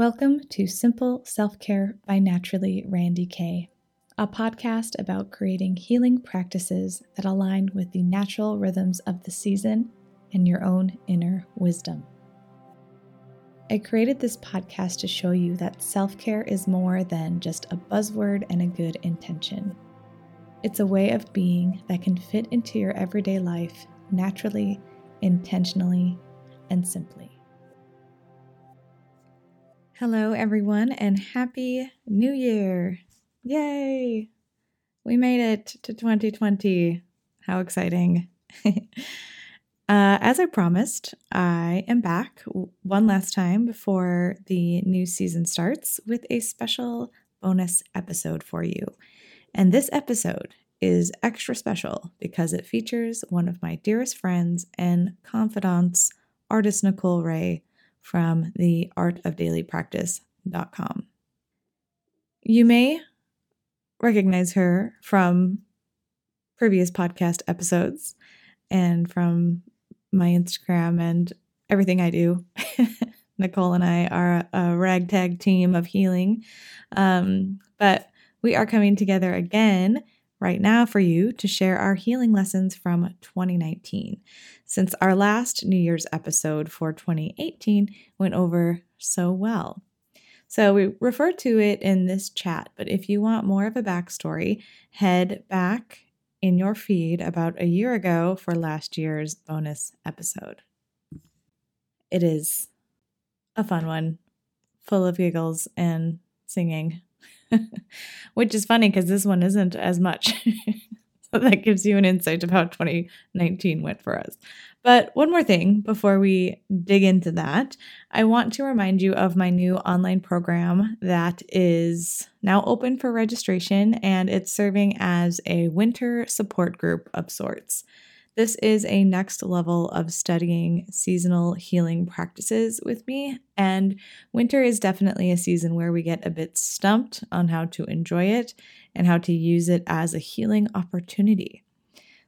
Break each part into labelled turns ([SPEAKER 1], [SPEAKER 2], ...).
[SPEAKER 1] Welcome to Simple Self Care by Naturally Randy Kay, a podcast about creating healing practices that align with the natural rhythms of the season and your own inner wisdom. I created this podcast to show you that self care is more than just a buzzword and a good intention. It's a way of being that can fit into your everyday life naturally, intentionally, and simply. Hello, everyone, and Happy New Year! Yay! We made it to 2020. How exciting! uh, as I promised, I am back one last time before the new season starts with a special bonus episode for you. And this episode is extra special because it features one of my dearest friends and confidants, artist Nicole Ray from the artofdailypractice.com. You may recognize her from previous podcast episodes and from my Instagram and everything I do. Nicole and I are a ragtag team of healing. Um, but we are coming together again right now for you to share our healing lessons from 2019, since our last New Year's episode for 2018 went over so well. So we refer to it in this chat, but if you want more of a backstory, head back in your feed about a year ago for last year's bonus episode. It is a fun one, full of giggles and singing. which is funny because this one isn't as much. so that gives you an insight of how 2019 went for us. But one more thing before we dig into that, I want to remind you of my new online program that is now open for registration and it's serving as a winter support group of sorts. This is a next level of studying seasonal healing practices with me. And winter is definitely a season where we get a bit stumped on how to enjoy it and how to use it as a healing opportunity.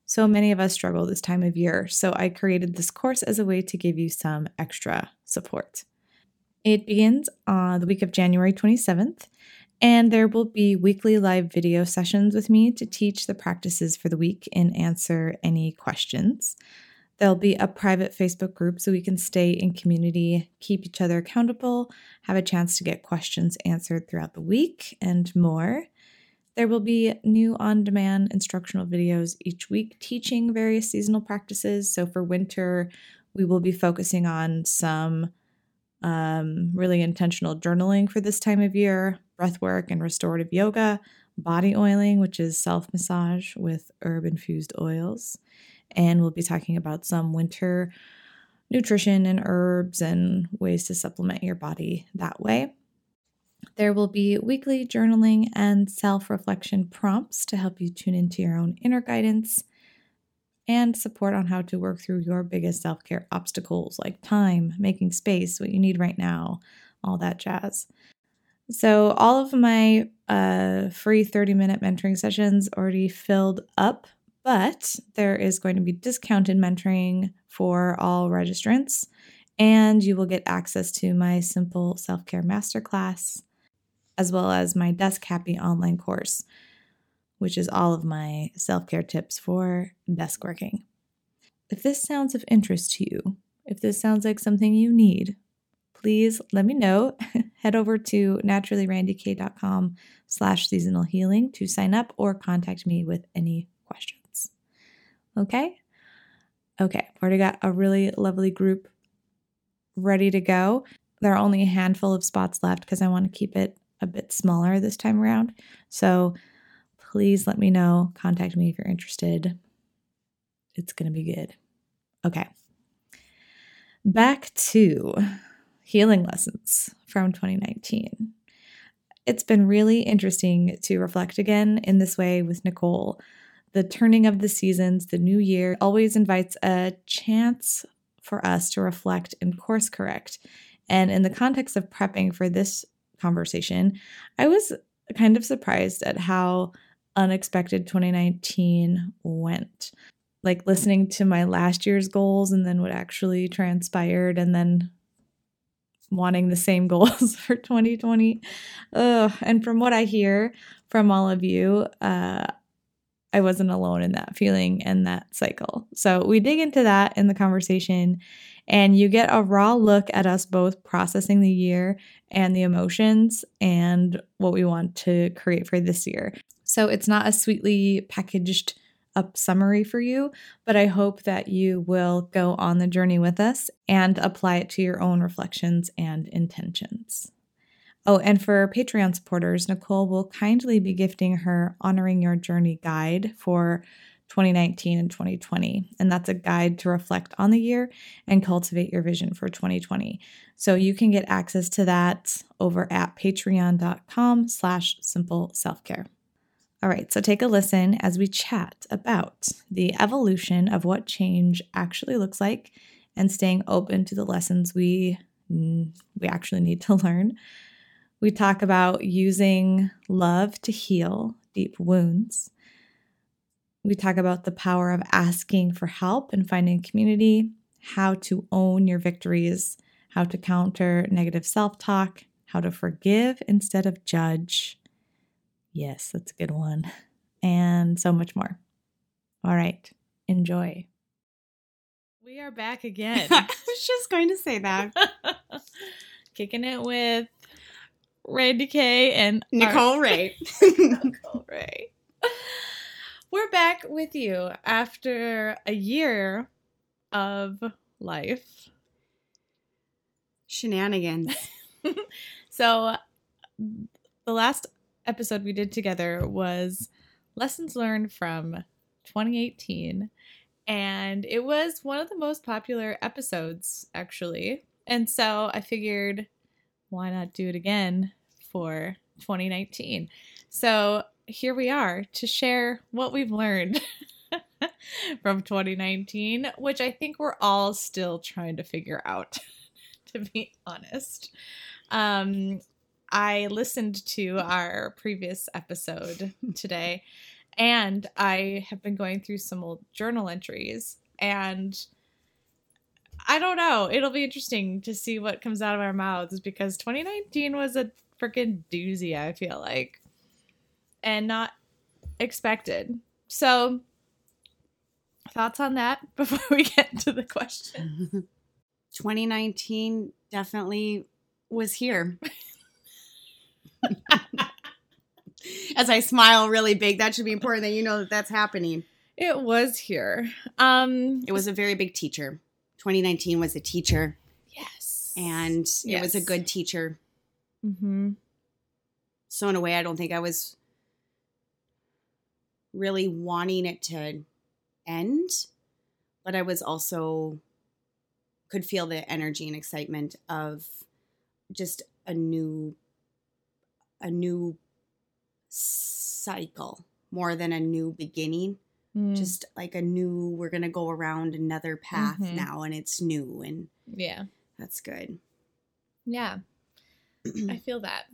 [SPEAKER 1] So many of us struggle this time of year. So I created this course as a way to give you some extra support. It begins on the week of January 27th and there will be weekly live video sessions with me to teach the practices for the week and answer any questions. There'll be a private Facebook group so we can stay in community, keep each other accountable, have a chance to get questions answered throughout the week, and more. There will be new on demand instructional videos each week teaching various seasonal practices. So for winter, we will be focusing on some um, really intentional journaling for this time of year, breath work and restorative yoga, body oiling, which is self massage with herb infused oils. And we'll be talking about some winter nutrition and herbs and ways to supplement your body that way. There will be weekly journaling and self reflection prompts to help you tune into your own inner guidance and support on how to work through your biggest self care obstacles like time, making space, what you need right now, all that jazz. So, all of my uh, free 30 minute mentoring sessions already filled up, but there is going to be discounted mentoring for all registrants, and you will get access to my simple self care masterclass as well as my Desk Happy online course which is all of my self care tips for desk working. If this sounds of interest to you, if this sounds like something you need, please let me know. Head over to naturallyrandyk.com slash seasonal healing to sign up or contact me with any questions. Okay? Okay, I've already got a really lovely group ready to go. There are only a handful of spots left because I want to keep it a bit smaller this time around. So please let me know. Contact me if you're interested. It's going to be good. Okay. Back to healing lessons from 2019. It's been really interesting to reflect again in this way with Nicole. The turning of the seasons, the new year, always invites a chance for us to reflect and course correct. And in the context of prepping for this conversation, I was kind of surprised at how unexpected 2019 went. Like listening to my last year's goals and then what actually transpired, and then wanting the same goals for 2020. Ugh. And from what I hear from all of you, uh, I wasn't alone in that feeling and that cycle. So we dig into that in the conversation, and you get a raw look at us both processing the year and the emotions and what we want to create for this year. So it's not a sweetly packaged up summary for you, but I hope that you will go on the journey with us and apply it to your own reflections and intentions. Oh, and for Patreon supporters, Nicole will kindly be gifting her Honoring Your Journey guide for 2019 and 2020. And that's a guide to reflect on the year and cultivate your vision for 2020. So you can get access to that over at patreon.com slash simple self-care. All right, so take a listen as we chat about the evolution of what change actually looks like and staying open to the lessons we we actually need to learn. We talk about using love to heal deep wounds. We talk about the power of asking for help and finding community, how to own your victories, how to counter negative self talk, how to forgive instead of judge, Yes, that's a good one. And so much more. All right, enjoy. We are back again.
[SPEAKER 2] I was just going to say that.
[SPEAKER 1] Kicking it with Randy Kay and
[SPEAKER 2] Nicole Ray.
[SPEAKER 1] Nicole Ray. We're back with you after a year of life.
[SPEAKER 2] Shenanigans.
[SPEAKER 1] so, the last episode we did together was lessons learned from 2018 and it was one of the most popular episodes actually. And so i figured why not do it again for 2019 so here we are to share what we've learned from 2019 which i think we're all still trying to figure out to be honest um I listened to our previous episode today and I have been going through some old journal entries and I don't know. It'll be interesting to see what comes out of our mouths because 2019 was a freaking doozy, I feel like, and not expected. So, thoughts on that before we get to the question?
[SPEAKER 2] 2019 definitely was here. As I smile really big, that should be important that you know that that's happening.
[SPEAKER 1] It was here. Um
[SPEAKER 2] it was a very big teacher. 2019 was a teacher.
[SPEAKER 1] Yes.
[SPEAKER 2] And it was a good teacher.
[SPEAKER 1] Mm-hmm.
[SPEAKER 2] So in a way I don't think I was really wanting it to end, but I was also could feel the energy and excitement of just a new a new cycle more than a new beginning. Mm. Just like a new, we're going to go around another path mm-hmm. now and it's new. And
[SPEAKER 1] yeah,
[SPEAKER 2] that's good.
[SPEAKER 1] Yeah, I feel that.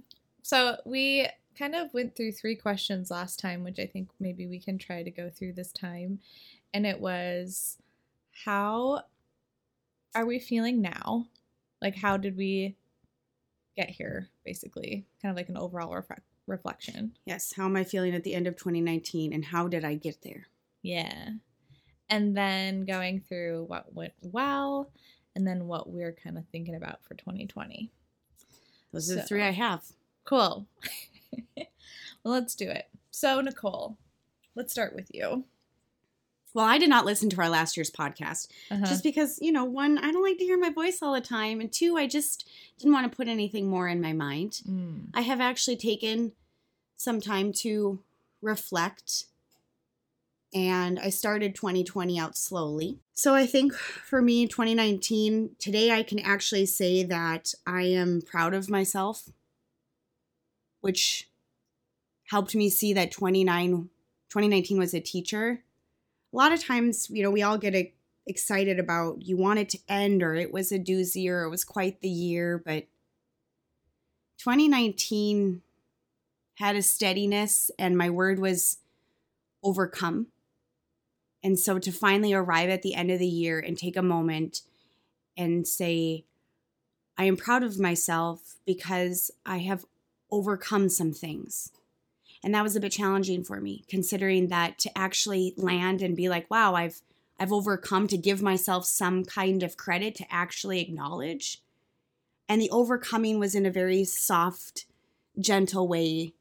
[SPEAKER 1] So we kind of went through three questions last time, which I think maybe we can try to go through this time. And it was, how are we feeling now? Like, how did we get here, basically, kind of like an overall ref- reflection.
[SPEAKER 2] Yes. How am I feeling at the end of 2019 and how did I get there?
[SPEAKER 1] Yeah. And then going through what went well and then what we're kind of thinking about for 2020.
[SPEAKER 2] Those so, are the three I have.
[SPEAKER 1] Cool. well, let's do it. So, Nicole, let's start with you.
[SPEAKER 2] Well, I did not listen to our last year's podcast uh-huh. just because, you know, one, I don't like to hear my voice all the time. And two, I just didn't want to put anything more in my mind. Mm. I have actually taken some time to reflect and I started 2020 out slowly. So I think for me, 2019, today I can actually say that I am proud of myself, which helped me see that 29, 2019 was a teacher a lot of times, you know, we all get excited about you want it to end or it was a doozy or it was quite the year, but 2019 had a steadiness and my word was overcome. And so to finally arrive at the end of the year and take a moment and say, I am proud of myself because I have overcome some things. And that was a bit challenging for me, considering that to actually land and be like, wow, I've I've overcome to give myself some kind of credit to actually acknowledge. And the overcoming was in a very soft, gentle way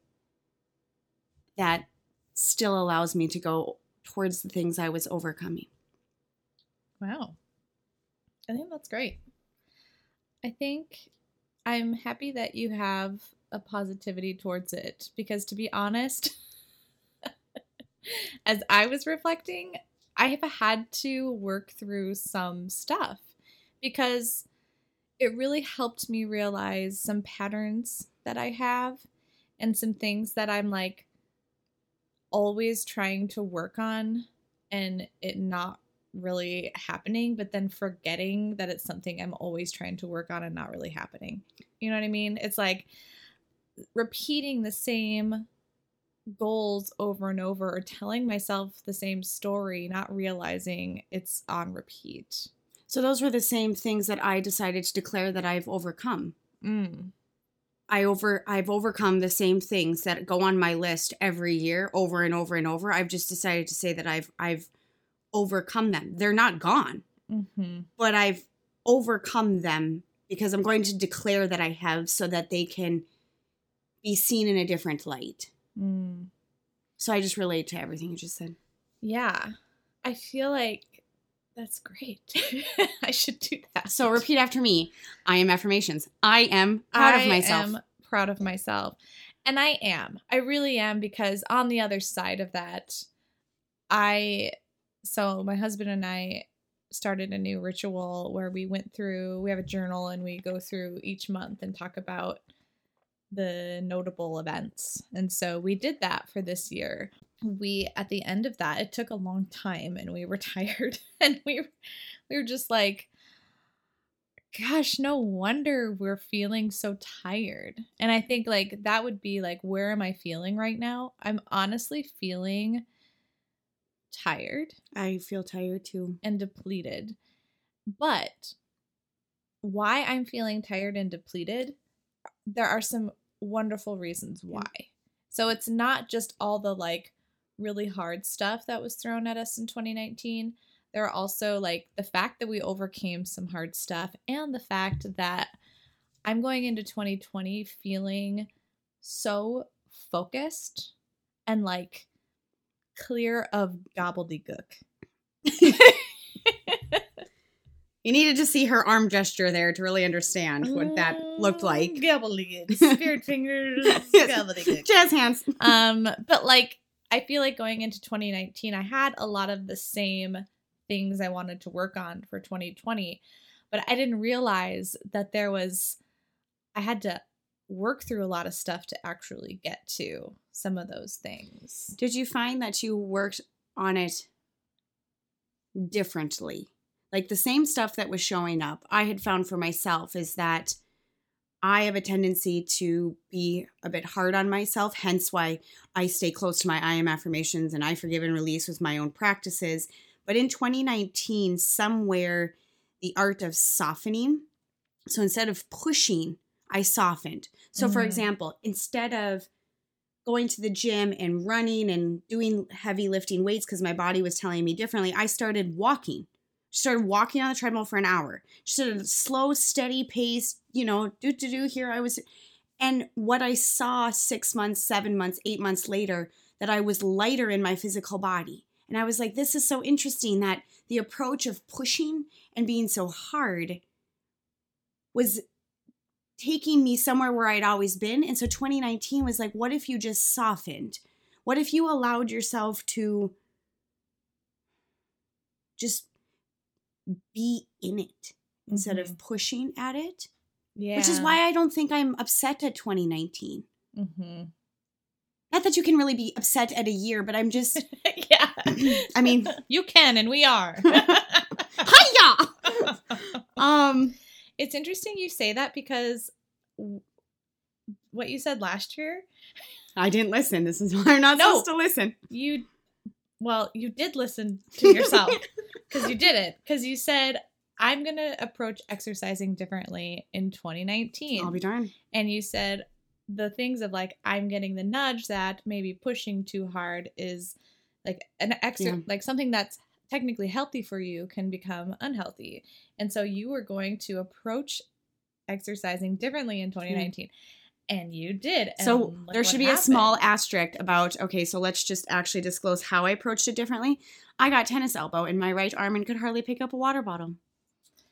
[SPEAKER 2] that still allows me to go towards the things I was overcoming.
[SPEAKER 1] Wow. I think that's great. I think I'm happy that you have a positivity towards it because to be honest, as I was reflecting, I have had to work through some stuff because it really helped me realize some patterns that I have and some things that I'm like always trying to work on and it not really happening, but then forgetting that it's something I'm always trying to work on and not really happening. You know what I mean? It's like repeating the same goals over and over or telling myself the same story, not realizing it's on repeat.
[SPEAKER 2] So those were the same things that I decided to declare that I've overcome. Mm. I over I've overcome the same things that go on my list every year over and over and over. I've just decided to say that I've I've overcome them. They're not gone, mm-hmm. but I've overcome them because I'm going to declare that I have so that they can be seen in a different light. Mm. So I just relate to everything you just said.
[SPEAKER 1] Yeah. I feel like that's great. I should do that.
[SPEAKER 2] So repeat after me. I am affirmations. I am proud I of myself.
[SPEAKER 1] I am proud of myself. And I am. I really am because on the other side of that, I so my husband and I started a new ritual where we went through we have a journal and we go through each month and talk about the notable events. And so we did that for this year. We at the end of that, it took a long time and we were tired and we we were just like gosh, no wonder we're feeling so tired. And I think like that would be like where am I feeling right now? I'm honestly feeling tired.
[SPEAKER 2] I feel tired too
[SPEAKER 1] and depleted. But why I'm feeling tired and depleted there are some wonderful reasons why. So it's not just all the like really hard stuff that was thrown at us in 2019. There are also like the fact that we overcame some hard stuff and the fact that I'm going into 2020 feeling so focused and like clear of gobbledygook.
[SPEAKER 2] You needed to see her arm gesture there to really understand what that looked like.
[SPEAKER 1] Mm, gobbledygook, spirit fingers, gobbledygook,
[SPEAKER 2] jazz hands.
[SPEAKER 1] Um, but like I feel like going into 2019, I had a lot of the same things I wanted to work on for 2020, but I didn't realize that there was I had to work through a lot of stuff to actually get to some of those things.
[SPEAKER 2] Did you find that you worked on it differently? Like the same stuff that was showing up, I had found for myself is that I have a tendency to be a bit hard on myself, hence why I stay close to my I am affirmations and I forgive and release with my own practices. But in 2019, somewhere the art of softening. So instead of pushing, I softened. So, mm-hmm. for example, instead of going to the gym and running and doing heavy lifting weights because my body was telling me differently, I started walking. She started walking on the treadmill for an hour. She started slow, steady pace, you know, do do do. Here I was, and what I saw six months, seven months, eight months later, that I was lighter in my physical body. And I was like, this is so interesting that the approach of pushing and being so hard was taking me somewhere where I'd always been. And so 2019 was like, what if you just softened? What if you allowed yourself to just be in it instead mm-hmm. of pushing at it. Yeah. Which is why I don't think I'm upset at 2019. Mm-hmm. Not that you can really be upset at a year, but I'm just.
[SPEAKER 1] yeah.
[SPEAKER 2] I mean,
[SPEAKER 1] you can, and we are.
[SPEAKER 2] Hiya!
[SPEAKER 1] um, it's interesting you say that because what you said last year.
[SPEAKER 2] I didn't listen. This is why I'm not no, supposed to listen.
[SPEAKER 1] You, well, you did listen to yourself because you did it because you said I'm going to approach exercising differently in 2019.
[SPEAKER 2] I'll be darned.
[SPEAKER 1] And you said the things of like, I'm getting the nudge that maybe pushing too hard is like an extra, yeah. like something that's technically healthy for you can become unhealthy. And so you were going to approach exercising differently in 2019. Mm. And you did. And
[SPEAKER 2] so there should be happened. a small asterisk about okay, so let's just actually disclose how I approached it differently. I got tennis elbow in my right arm and could hardly pick up a water bottle.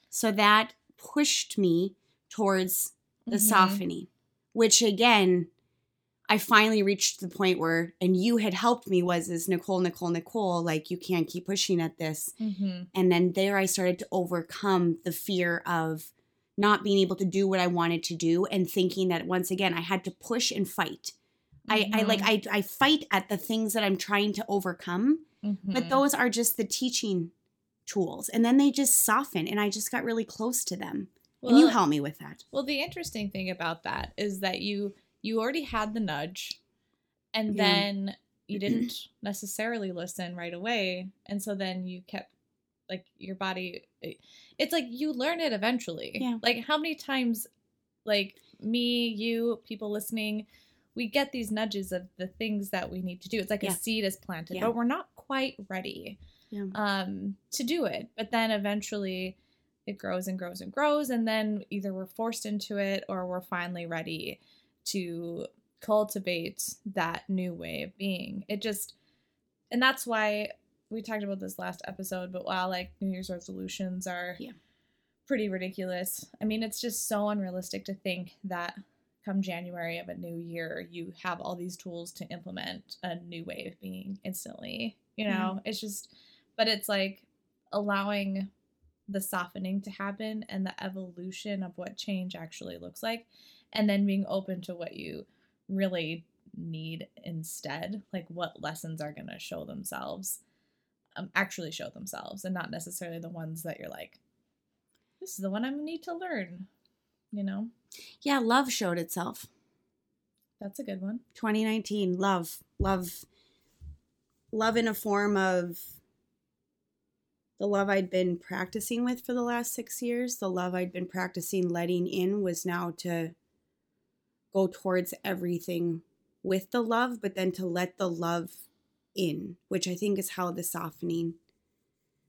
[SPEAKER 2] So that pushed me towards the mm-hmm. softening, which again, I finally reached the point where, and you had helped me was is Nicole, Nicole, Nicole, like you can't keep pushing at this. Mm-hmm. And then there I started to overcome the fear of not being able to do what I wanted to do and thinking that once again I had to push and fight. Mm-hmm. I, I like mm-hmm. I I fight at the things that I'm trying to overcome, mm-hmm. but those are just the teaching tools. And then they just soften and I just got really close to them. Well, and you help me with that.
[SPEAKER 1] Well, the interesting thing about that is that you you already had the nudge and yeah. then you didn't necessarily listen right away and so then you kept like your body it's like you learn it eventually
[SPEAKER 2] yeah
[SPEAKER 1] like how many times like me you people listening we get these nudges of the things that we need to do it's like yeah. a seed is planted yeah. but we're not quite ready yeah. um to do it but then eventually it grows and grows and grows and then either we're forced into it or we're finally ready to cultivate that new way of being it just and that's why we talked about this last episode, but while like New Year's resolutions are
[SPEAKER 2] yeah.
[SPEAKER 1] pretty ridiculous, I mean, it's just so unrealistic to think that come January of a new year, you have all these tools to implement a new way of being instantly. You know, it's just, but it's like allowing the softening to happen and the evolution of what change actually looks like, and then being open to what you really need instead, like what lessons are going to show themselves um, actually show themselves and not necessarily the ones that you're like, this is the one I need to learn, you know?
[SPEAKER 2] Yeah, love showed itself.
[SPEAKER 1] That's a good one.
[SPEAKER 2] 2019, love. Love. Love in a form of the love I'd been practicing with for the last six years, the love I'd been practicing letting in was now to go towards everything with the love, but then to let the love in, which I think is how the softening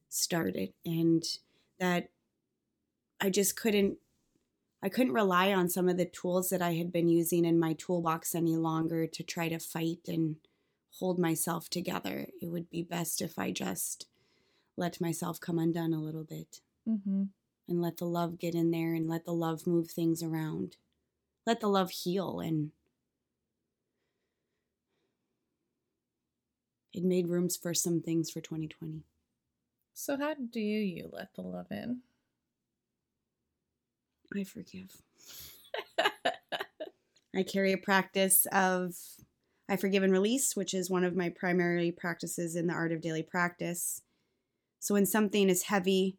[SPEAKER 2] started. And that I just couldn't I couldn't rely on some of the tools that I had been using in my toolbox any longer to try to fight and hold myself together. It would be best if I just let myself come undone a little bit mm-hmm. and let the love get in there and let the love move things around. Let the love heal and it made rooms for some things for 2020.
[SPEAKER 1] So, how do you let the love in?
[SPEAKER 2] I forgive. I carry a practice of I forgive and release, which is one of my primary practices in the art of daily practice. So, when something is heavy,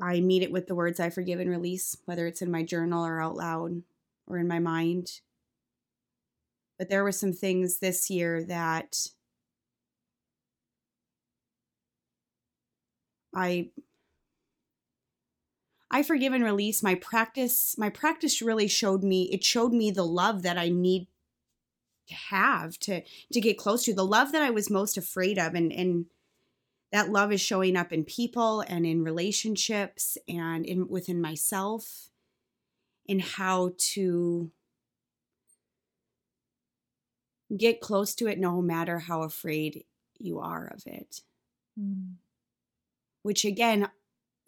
[SPEAKER 2] I meet it with the words I forgive and release, whether it's in my journal or out loud or in my mind. But there were some things this year that I I forgive and release. My practice my practice really showed me it showed me the love that I need to have to to get close to the love that I was most afraid of and and that love is showing up in people and in relationships and in within myself in how to get close to it no matter how afraid you are of it. Mm. Which again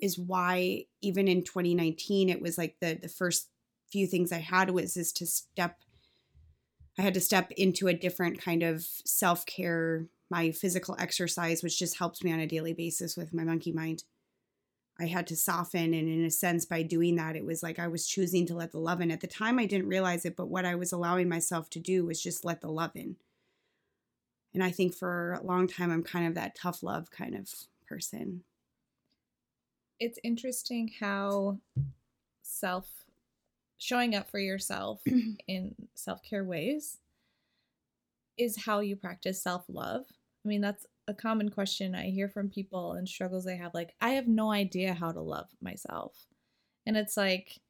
[SPEAKER 2] is why even in 2019 it was like the the first few things I had was is to step I had to step into a different kind of self-care, my physical exercise which just helps me on a daily basis with my monkey mind. I had to soften. And in a sense, by doing that, it was like I was choosing to let the love in. At the time, I didn't realize it, but what I was allowing myself to do was just let the love in. And I think for a long time, I'm kind of that tough love kind of person.
[SPEAKER 1] It's interesting how self showing up for yourself in self care ways is how you practice self love. I mean, that's a common question I hear from people and struggles they have like I have no idea how to love myself. And it's like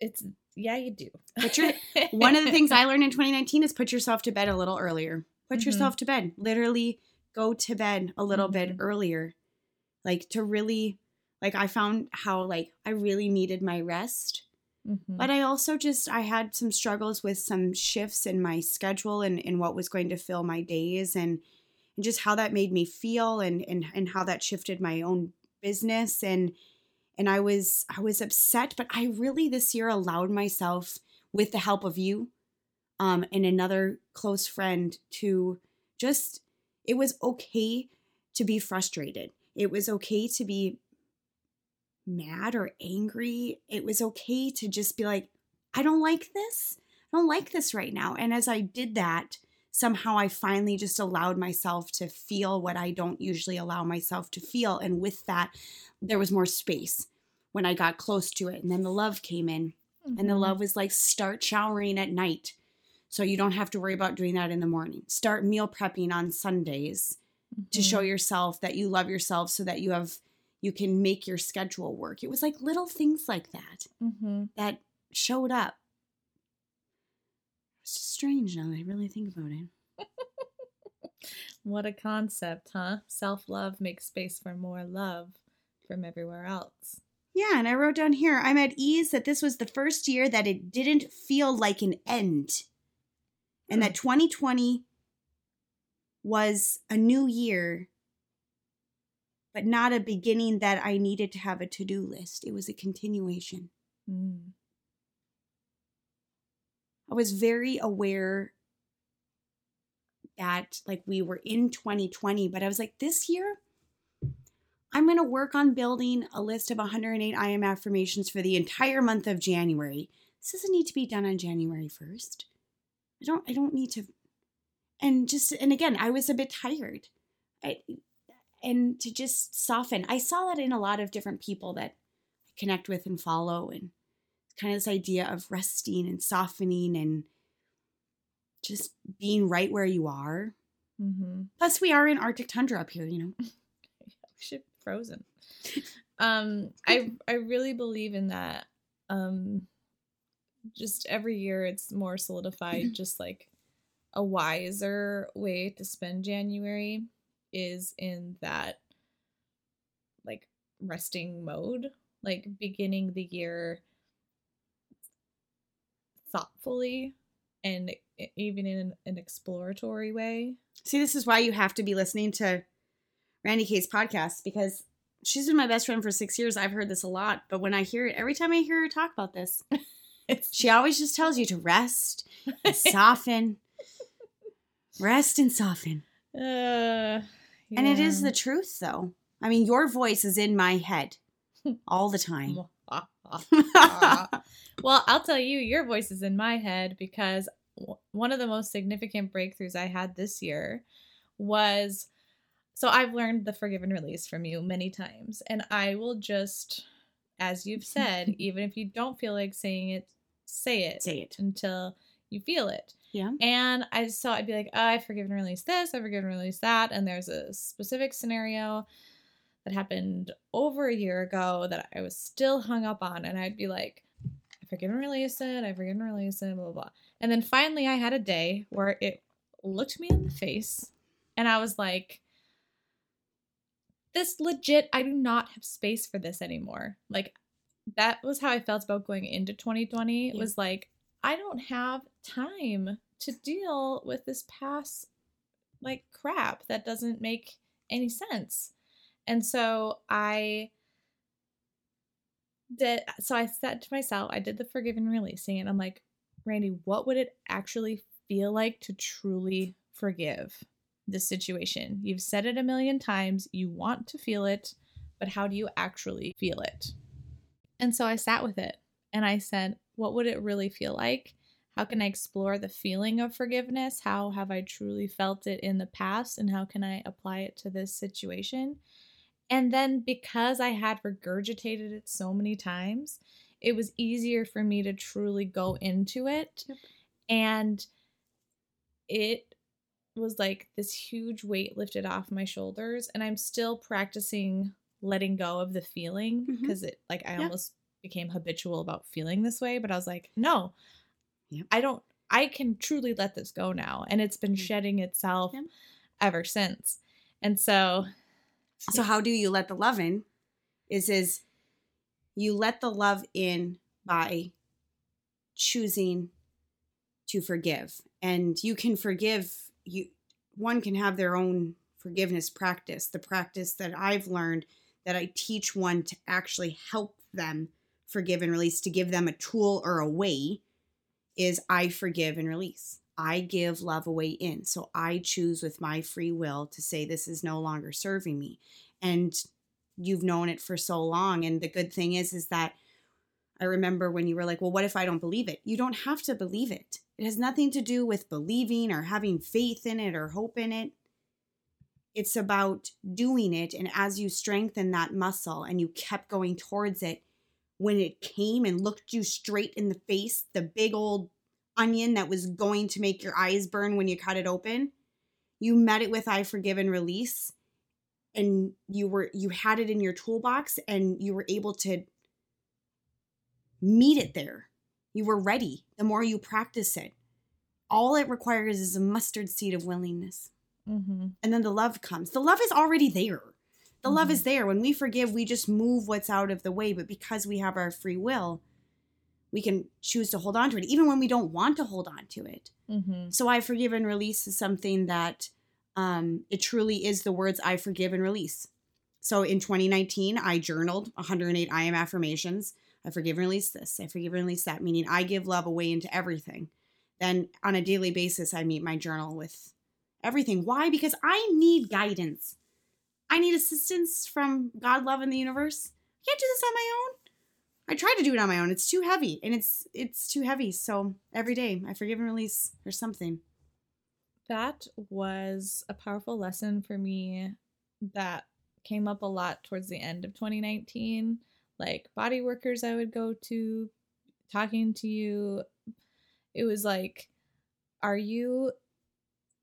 [SPEAKER 1] it's yeah, you do.
[SPEAKER 2] But you're one of the things I learned in 2019 is put yourself to bed a little earlier. Put mm-hmm. yourself to bed. Literally go to bed a little mm-hmm. bit earlier. Like to really like I found how like I really needed my rest. Mm-hmm. But I also just I had some struggles with some shifts in my schedule and, and what was going to fill my days and and just how that made me feel and and and how that shifted my own business and and I was I was upset, but I really this year allowed myself with the help of you um and another close friend to just it was okay to be frustrated. It was okay to be mad or angry. It was okay to just be like, I don't like this. I don't like this right now. And as I did that, somehow I finally just allowed myself to feel what I don't usually allow myself to feel. And with that, there was more space when I got close to it. And then the love came in. Mm-hmm. And the mm-hmm. love was like, start showering at night. So you don't have to worry about doing that in the morning. Start meal prepping on Sundays mm-hmm. to show mm-hmm. yourself that you love yourself so that you have you can make your schedule work. It was like little things like that mm-hmm. that showed up. It's just strange now that I really think about it.
[SPEAKER 1] what a concept, huh? Self love makes space for more love from everywhere else.
[SPEAKER 2] Yeah, and I wrote down here I'm at ease that this was the first year that it didn't feel like an end, and that 2020 was a new year but not a beginning that I needed to have a to do list. It was a continuation. Mm. I was very aware that like we were in 2020, but I was like, this year, I'm going to work on building a list of 108 I am affirmations for the entire month of January. This doesn't need to be done on January 1st. I don't I don't need to and just and again, I was a bit tired. I and to just soften. I saw that in a lot of different people that I connect with and follow, and kind of this idea of resting and softening and just being right where you are. Mm-hmm. Plus, we are in Arctic tundra up here, you know.
[SPEAKER 1] we should frozen. um, I I really believe in that. Um, just every year, it's more solidified. just like a wiser way to spend January is in that like resting mode, like beginning the year thoughtfully and even in an exploratory way.
[SPEAKER 2] See, this is why you have to be listening to Randy Kay's podcast because she's been my best friend for six years. I've heard this a lot, but when I hear it, every time I hear her talk about this, she always just tells you to rest and soften, rest and soften. Uh, yeah. And it is the truth, though. I mean, your voice is in my head all the time. Ah.
[SPEAKER 1] well, I'll tell you, your voice is in my head because one of the most significant breakthroughs I had this year was so I've learned the forgive and release from you many times, and I will just, as you've said, even if you don't feel like saying it, say it.
[SPEAKER 2] Say it
[SPEAKER 1] until you feel it.
[SPEAKER 2] Yeah.
[SPEAKER 1] And I thought I'd be like, oh, I forgive and release this, I forgive and release that. And there's a specific scenario that happened over a year ago that I was still hung up on. And I'd be like, I forgive and release it, I forgive and release it, blah, blah, blah. And then finally I had a day where it looked me in the face and I was like, this legit, I do not have space for this anymore. Like, that was how I felt about going into 2020. Yeah. It was like, I don't have time to deal with this past like crap that doesn't make any sense. And so I did so I said to myself, I did the forgive and releasing and I'm like, Randy, what would it actually feel like to truly forgive this situation? You've said it a million times, you want to feel it, but how do you actually feel it? And so I sat with it and I said, what would it really feel like? How can I explore the feeling of forgiveness? How have I truly felt it in the past? And how can I apply it to this situation? And then because I had regurgitated it so many times, it was easier for me to truly go into it. Yep. And it was like this huge weight lifted off my shoulders and I'm still practicing letting go of the feeling because mm-hmm. it like I almost became habitual about feeling this way, but I was like, no. Yep. I don't I can truly let this go now and it's been mm. shedding itself ever since. And so
[SPEAKER 2] so how do you let the love in? Is is you let the love in by choosing to forgive. And you can forgive you one can have their own forgiveness practice. The practice that I've learned that I teach one to actually help them forgive and release, to give them a tool or a way, is I forgive and release. I give love away in. So I choose with my free will to say, this is no longer serving me. And you've known it for so long. And the good thing is, is that I remember when you were like, well, what if I don't believe it? You don't have to believe it. It has nothing to do with believing or having faith in it or hope in it. It's about doing it. And as you strengthen that muscle and you kept going towards it, when it came and looked you straight in the face, the big old onion that was going to make your eyes burn when you cut it open, you met it with I forgive and release and you were you had it in your toolbox and you were able to meet it there. You were ready the more you practice it. All it requires is a mustard seed of willingness. Mm-hmm. And then the love comes. The love is already there. The mm-hmm. love is there. When we forgive, we just move what's out of the way. But because we have our free will, we can choose to hold on to it, even when we don't want to hold on to it. Mm-hmm. So I forgive and release is something that um, it truly is the words I forgive and release. So in 2019, I journaled 108 I am affirmations. I forgive and release this. I forgive and release that, meaning I give love away into everything. Then on a daily basis, I meet my journal with everything. Why? Because I need guidance. I need assistance from God, love, and the universe. I can't do this on my own. I try to do it on my own. It's too heavy, and it's it's too heavy. So every day, I forgive and release. or something.
[SPEAKER 1] That was a powerful lesson for me. That came up a lot towards the end of 2019 like body workers I would go to, talking to you. It was like, are you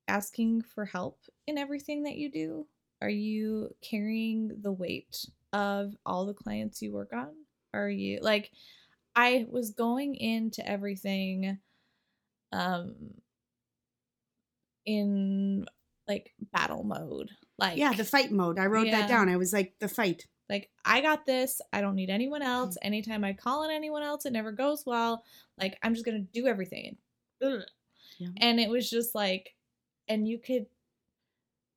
[SPEAKER 1] asking for help in everything that you do? Are you carrying the weight of all the clients you work on? Are you like, I was going into everything um in like battle mode like
[SPEAKER 2] yeah the fight mode i wrote yeah. that down i was like the fight
[SPEAKER 1] like, I got this. I don't need anyone else. Mm. Anytime I call on anyone else, it never goes well. Like, I'm just going to do everything. Yeah. And it was just like, and you could,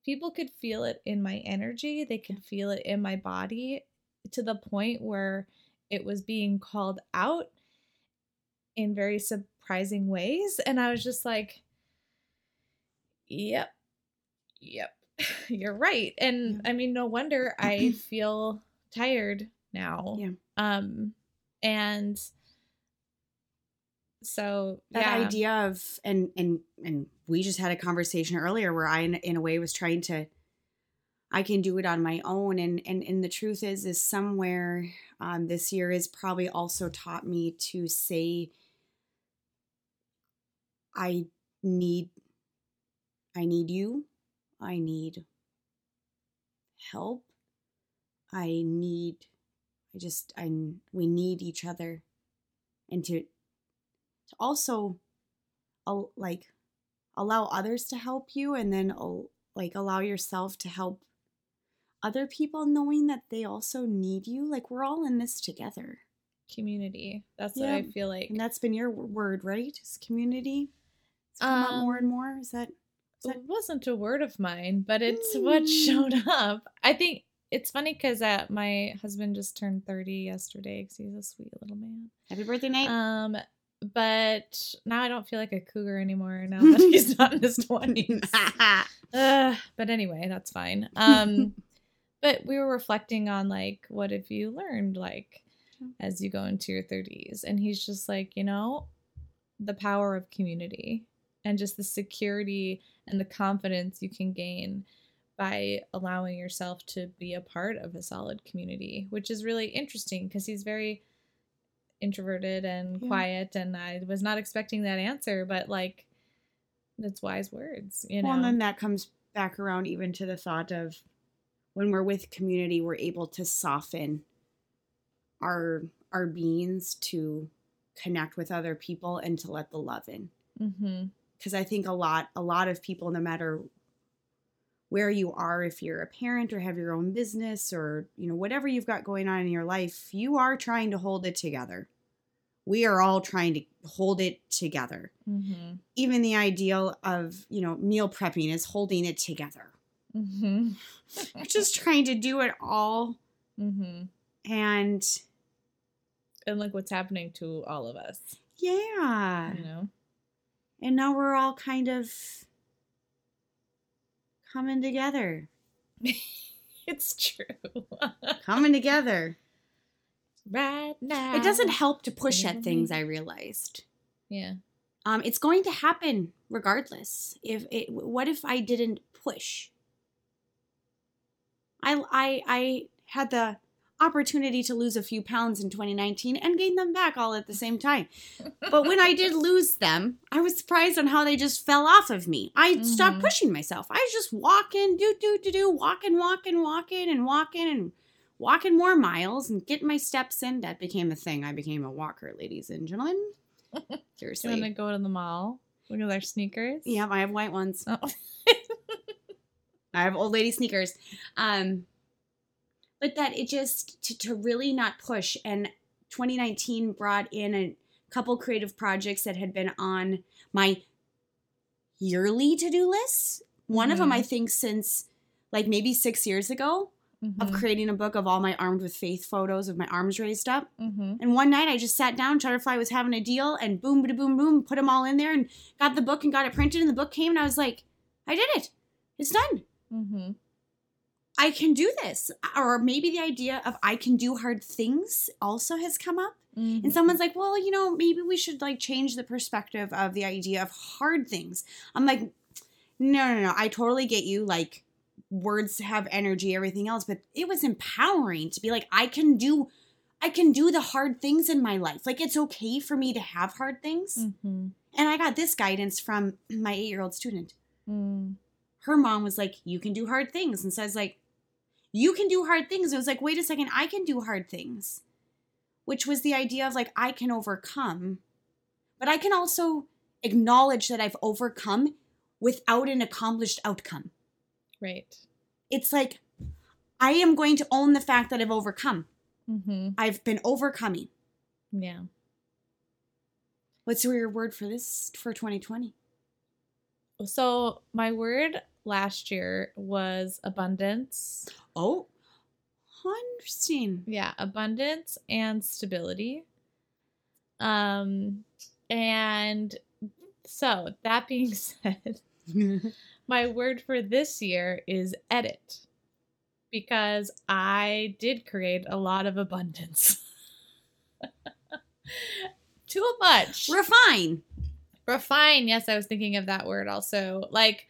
[SPEAKER 1] people could feel it in my energy. They could feel it in my body to the point where it was being called out in very surprising ways. And I was just like, yep, yep. you're right. And yeah. I mean, no wonder I feel tired now. Yeah. Um, and so
[SPEAKER 2] that yeah. idea of and and and we just had a conversation earlier where I in, in a way was trying to I can do it on my own and and and the truth is is somewhere um, this year has probably also taught me to say I need I need you I need help. I need, I just, I, we need each other. And to, to also, like, allow others to help you and then, like, allow yourself to help other people knowing that they also need you. Like, we're all in this together.
[SPEAKER 1] Community. That's yeah. what I feel like.
[SPEAKER 2] And that's been your word, right? Is community? It's come um, more and more. Is that
[SPEAKER 1] it wasn't a word of mine, but it's mm. what showed up. I think it's funny because uh, my husband just turned 30 yesterday because he's a sweet little man.
[SPEAKER 2] Happy birthday, Nate.
[SPEAKER 1] Um, but now I don't feel like a cougar anymore now that he's not in his 20s. uh, but anyway, that's fine. Um, but we were reflecting on like, what have you learned like mm. as you go into your 30s? And he's just like, you know, the power of community and just the security and the confidence you can gain by allowing yourself to be a part of a solid community, which is really interesting because he's very introverted and yeah. quiet and I was not expecting that answer, but like it's wise words, you know.
[SPEAKER 2] Well, and then that comes back around even to the thought of when we're with community, we're able to soften our our beings to connect with other people and to let the love in. Because mm-hmm. I think a lot a lot of people, no matter where you are if you're a parent or have your own business or you know whatever you've got going on in your life you are trying to hold it together we are all trying to hold it together mm-hmm. even the ideal of you know meal prepping is holding it together mm-hmm. we're just trying to do it all mm-hmm. and
[SPEAKER 1] and look what's happening to all of us
[SPEAKER 2] yeah you know and now we're all kind of coming together.
[SPEAKER 1] it's true.
[SPEAKER 2] coming together. Right now. It doesn't help to push at things, I realized. Yeah. Um, it's going to happen regardless. If it, what if I didn't push? I I I had the opportunity to lose a few pounds in 2019 and gain them back all at the same time. but when I did lose them, I was surprised on how they just fell off of me. I mm-hmm. stopped pushing myself. I was just walking, do, do, do, do, walking, walking, walking, and walking, and walking more miles and getting my steps in. That became a thing. I became a walker, ladies and gentlemen.
[SPEAKER 1] Seriously. You want to go to the mall? Look at their sneakers?
[SPEAKER 2] Yeah, I have white ones. Oh. I have old lady sneakers. Um, but that it just to, to really not push and 2019 brought in a couple creative projects that had been on my yearly to-do list one mm-hmm. of them i think since like maybe six years ago mm-hmm. of creating a book of all my armed with faith photos of my arms raised up mm-hmm. and one night i just sat down Shutterfly was having a deal and boom boom boom boom put them all in there and got the book and got it printed and the book came and i was like i did it it's done mm-hmm. I can do this. Or maybe the idea of I can do hard things also has come up. Mm-hmm. And someone's like, well, you know, maybe we should like change the perspective of the idea of hard things. I'm like, no, no, no. I totally get you. Like, words have energy, everything else, but it was empowering to be like, I can do. I can do the hard things in my life. Like it's okay for me to have hard things. Mm-hmm. And I got this guidance from my eight year old student. Mm. Her mom was like, You can do hard things. And says, like, you can do hard things. It was like, wait a second, I can do hard things. Which was the idea of like, I can overcome, but I can also acknowledge that I've overcome without an accomplished outcome. Right. It's like, I am going to own the fact that I've overcome. Mm-hmm. I've been overcoming. Yeah. What's your word for this for 2020?
[SPEAKER 1] So, my word last year was abundance.
[SPEAKER 2] Oh, interesting.
[SPEAKER 1] Yeah, abundance and stability. Um, and so that being said, my word for this year is edit because I did create a lot of abundance. Too much.
[SPEAKER 2] Refine.
[SPEAKER 1] Refine. Yes, I was thinking of that word also. Like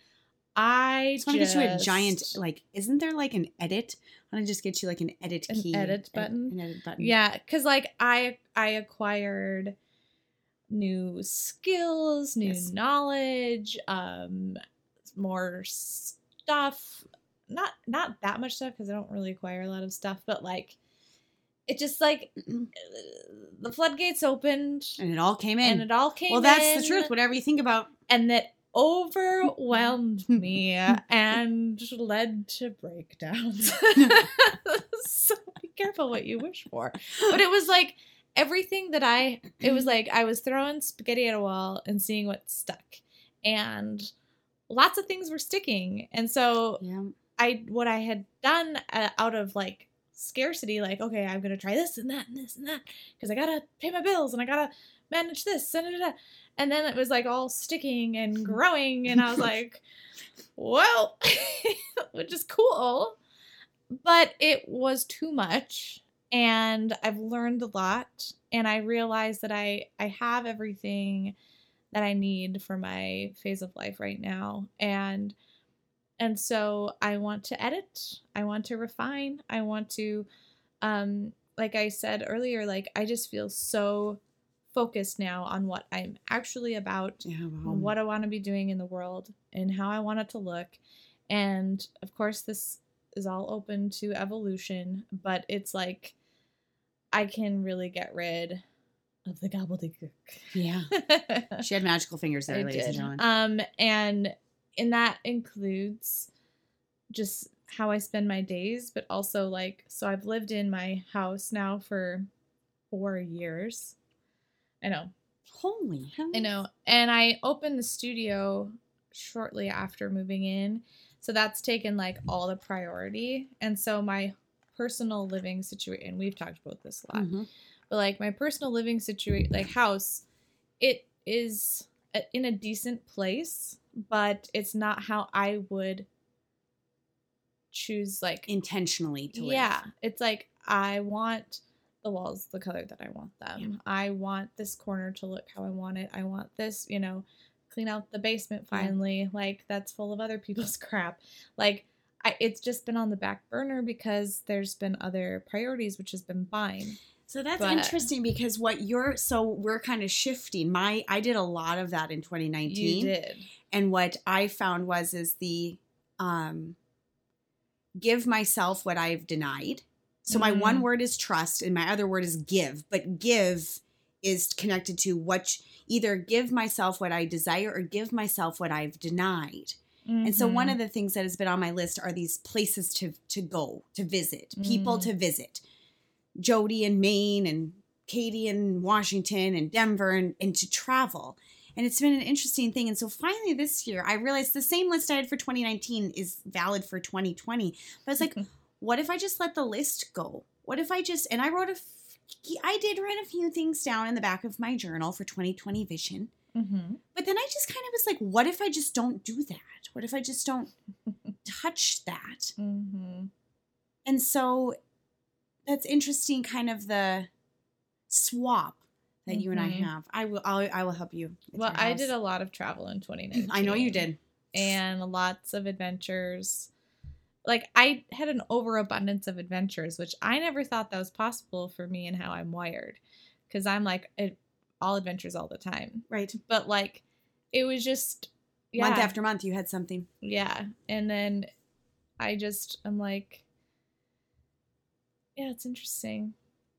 [SPEAKER 1] I
[SPEAKER 2] just want to get you a giant like. Isn't there like an edit? I want to just get you like an edit
[SPEAKER 1] an
[SPEAKER 2] key,
[SPEAKER 1] edit button, an, an edit button. Yeah, because like I I acquired new skills, new yes. knowledge, um, more stuff. Not not that much stuff because I don't really acquire a lot of stuff, but like it just like the floodgates opened
[SPEAKER 2] and it all came in
[SPEAKER 1] and it all came
[SPEAKER 2] well that's the truth whatever you think about
[SPEAKER 1] and that overwhelmed me and led to breakdowns. so be careful what you wish for. But it was like everything that I, it was like I was throwing spaghetti at a wall and seeing what stuck. And lots of things were sticking. And so yeah. I, what I had done uh, out of like scarcity, like, okay, I'm going to try this and that and this and that because I got to pay my bills and I got to manage this and, da, da, da. and then it was like all sticking and growing and i was like well which is cool but it was too much and i've learned a lot and i realized that i i have everything that i need for my phase of life right now and and so i want to edit i want to refine i want to um like i said earlier like i just feel so focused now on what I'm actually about,
[SPEAKER 2] Yeah, wow.
[SPEAKER 1] what I want to be doing in the world, and how I want it to look. And of course, this is all open to evolution, but it's like I can really get rid of the gobbledygook.
[SPEAKER 2] Yeah. She had magical fingers there,
[SPEAKER 1] I
[SPEAKER 2] ladies and gentlemen.
[SPEAKER 1] Um, and and that includes just how I spend my days, but also like so I've lived in my house now for four years. I know,
[SPEAKER 2] Holy hell.
[SPEAKER 1] I know, and I opened the studio shortly after moving in, so that's taken like all the priority, and so my personal living situation. We've talked about this a lot
[SPEAKER 2] Mhm.
[SPEAKER 1] but like my personal living situation like house it is in a decent place but it's not how i would choose like
[SPEAKER 2] Intentionally to live.
[SPEAKER 1] yeah it's like i want the walls the color that i want them. I want this corner to look how i want it. I want this you know clean out the basement
[SPEAKER 2] Yeah.
[SPEAKER 1] finally like that's full of other people's crap. Like I, it's just been on the back burner because there's been other priorities which has been buying
[SPEAKER 2] So that's
[SPEAKER 1] But-
[SPEAKER 2] interesting because what you're so we're kind of shifting. My I did a lot of that in 2019.
[SPEAKER 1] you did
[SPEAKER 2] And what I found was is the um give myself what I've denied. So my
[SPEAKER 1] Mm.
[SPEAKER 2] one word is trust and my other word is give, but give is connected to what either give myself what I desire or give myself what I've denied. And so one
[SPEAKER 1] Mhm.
[SPEAKER 2] of the things that has been on my list are these places to to go, to visit, people
[SPEAKER 1] Mm.
[SPEAKER 2] to visit. Jody in Maine and Katie in Washington and Denver and, and to travel. And it's been an interesting thing. And so finally this year, I realized the same list I had for 2019 is valid for 2020. But I was like, what if I just let the list go? What if I just, and I wrote a, I did write a few things down in the back of my journal for 2020 vision.
[SPEAKER 1] Mhm.
[SPEAKER 2] But then I just kind of was like, what if I just don't do that? What if I just don't touch that?
[SPEAKER 1] Mhm.
[SPEAKER 2] And so that's interesting, kind of the swap that you and I
[SPEAKER 1] Mhm.
[SPEAKER 2] have. I will, I'll, I will help you.
[SPEAKER 1] Well, I did a lot of travel in 2019.
[SPEAKER 2] I know you did.
[SPEAKER 1] And lots of adventures. Like I had an overabundance of adventures, which I never thought that was possible for me and how I'm wired. Cuz I'm like it, all adventures all the time.
[SPEAKER 2] Right.
[SPEAKER 1] But like it was just yeah.
[SPEAKER 2] Month after month, you had something.
[SPEAKER 1] Yeah. And then I just I'm like yeah, it's interesting.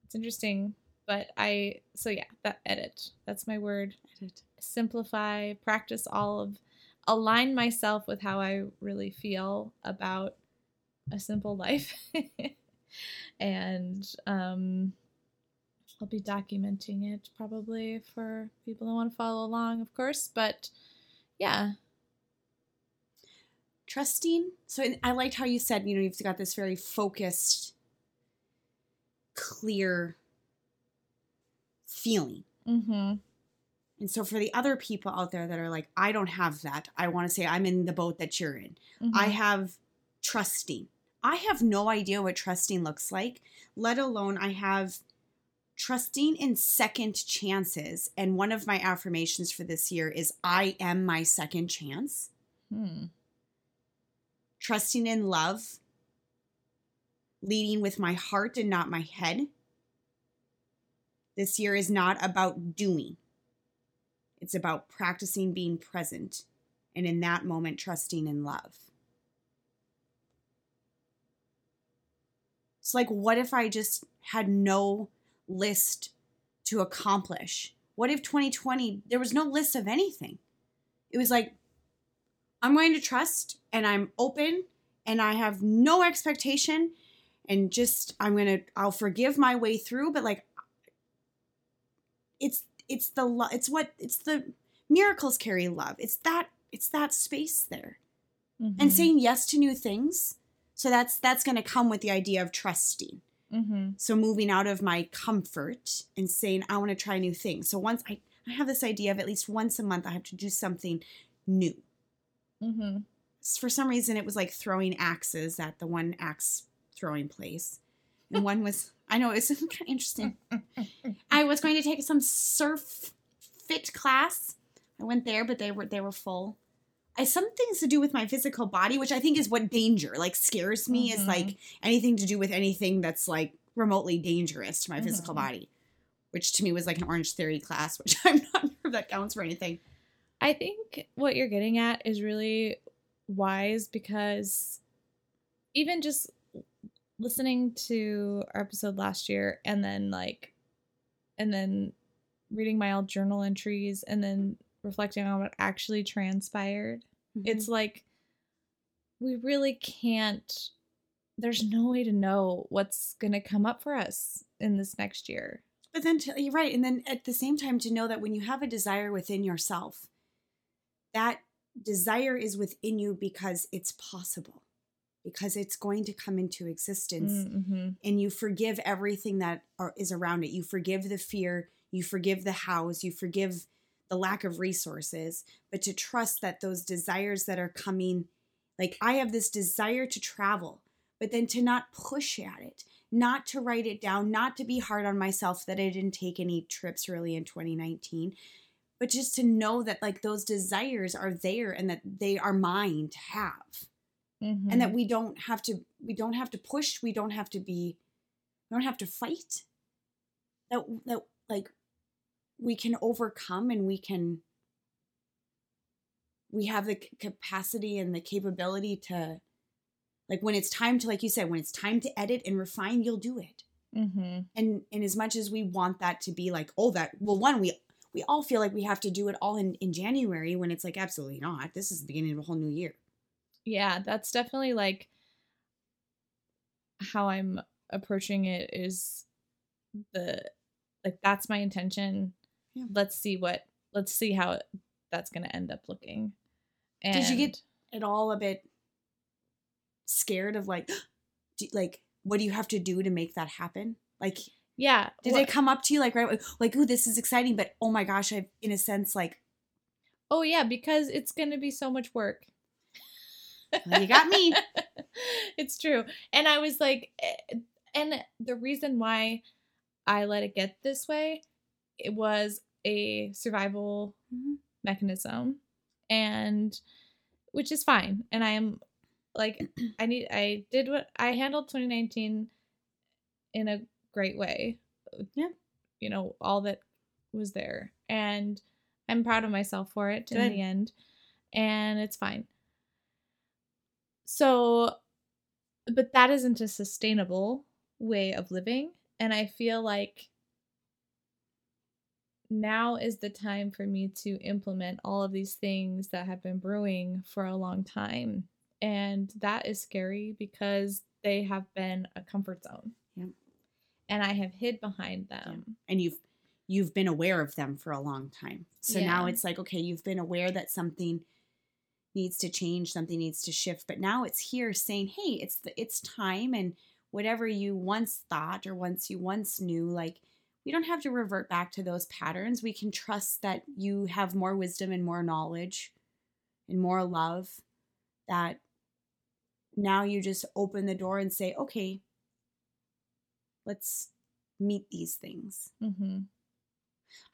[SPEAKER 1] It's interesting, but I so yeah, that edit. That's my word. Edit. Simplify, practice all of align myself with how I really feel about a simple life. and um I'll be documenting it probably for people that want to follow along, of course, but yeah,
[SPEAKER 2] Trusting. So I liked how you said, you know, you've got this very focused, clear feeling.
[SPEAKER 1] Mm-hmm.
[SPEAKER 2] And so for the other people out there that are like, I don't have that, I want to say I'm in the boat that you're in.
[SPEAKER 1] Mm-hmm.
[SPEAKER 2] I have trusting. I have no idea what trusting looks like, let alone I have trusting in second chances. And one of my affirmations for this year is I am my second chance.
[SPEAKER 1] Hmm.
[SPEAKER 2] Trusting in love, leading with my heart and not my head. This year is not about doing. It's about practicing being present and in that moment trusting in love. It's like, what if I just had no list to accomplish? What if 2020, there was no list of anything? It was like, I'm going to trust and I'm open and I have no expectation and just, I'm going to, I'll forgive my way through, but like, it's, it's the, it's what, it's the miracles carry love. It's that, it's that space there and
[SPEAKER 1] Mhm.
[SPEAKER 2] saying yes to new things. So that's that's going to come with the idea of trusting.
[SPEAKER 1] Mhm.
[SPEAKER 2] So moving out of my comfort and saying I want to try new things. So once I I have this idea of at least once a month I have to do something new. Mm-hmm. For some reason it was like throwing axes at the one axe throwing place. And one was I know it's kind of interesting. I was going to take some surf fit class. I went there but they were they were full. I some things to do with my physical body, which I think is what danger like scares me is
[SPEAKER 1] Mhm.
[SPEAKER 2] like anything to do with anything that's like remotely dangerous to my physical
[SPEAKER 1] Mhm.
[SPEAKER 2] body. which to me was like an Orange Theory class, which I'm not sure if that counts for anything.
[SPEAKER 1] I think what you're getting at is really wise because even just listening to our episode last year and then like and then reading my old journal entries and then reflecting on what actually transpired. Mm-hmm. it's like we really can't there's no way to know what's going to come up for us in this next year.
[SPEAKER 2] But then to, you're right and then at the same time to know that when you have a desire within yourself that desire is within you because it's possible because it's going to come into existence mm-hmm. and you forgive everything that are, is around it you forgive the fear you forgive the hows you forgive the lack of resources but to trust that those desires that are coming like i have this desire to travel but then to not push at it not to write it down not to be hard on myself that i didn't take any trips really in 2019 but just to know that like those desires are there and that they are mine to have mm-hmm. and that we don't have to we don't have to push we don't have to be we don't have to fight that that like we can overcome and we can we have the capacity and the capability to like when it's time to like you said when it's time to edit and refine you'll do it mm-hmm. and and as much as we want that to be like oh that well one we we all feel like we have to do it all in, in January when it's like absolutely not. This is the beginning of a whole new year.
[SPEAKER 1] Yeah, that's definitely like how I'm approaching it is the like that's my intention. Yeah. Let's see what let's see how that's going to end up looking.
[SPEAKER 2] And Did you get at all a bit scared of like do, like what do you have to do to make that happen? Like
[SPEAKER 1] yeah.
[SPEAKER 2] Did what? they come up to you like right like, oh, this is exciting, but oh my gosh, I've in a sense like
[SPEAKER 1] Oh yeah, because it's gonna be so much work.
[SPEAKER 2] Well, you got me.
[SPEAKER 1] it's true. And I was like eh, and the reason why I let it get this way, it was a survival mm-hmm. mechanism. And which is fine. And I am like I need I did what I handled 2019 in a great way.
[SPEAKER 2] Yeah.
[SPEAKER 1] You know, all that was there. And I'm proud of myself for it Good. in the end. And it's fine. So, but that isn't a sustainable way of living. And I feel like now is the time for me to implement all of these things that have been brewing for a long time. And that is scary because they have been a comfort zone and I have hid behind them.
[SPEAKER 2] Yeah. And you've you've been aware of them for a long time. So yeah. now it's like okay, you've been aware that something needs to change, something needs to shift, but now it's here saying, "Hey, it's the it's time and whatever you once thought or once you once knew like we don't have to revert back to those patterns. We can trust that you have more wisdom and more knowledge and more love that now you just open the door and say, okay, let's meet these things. Mm-hmm.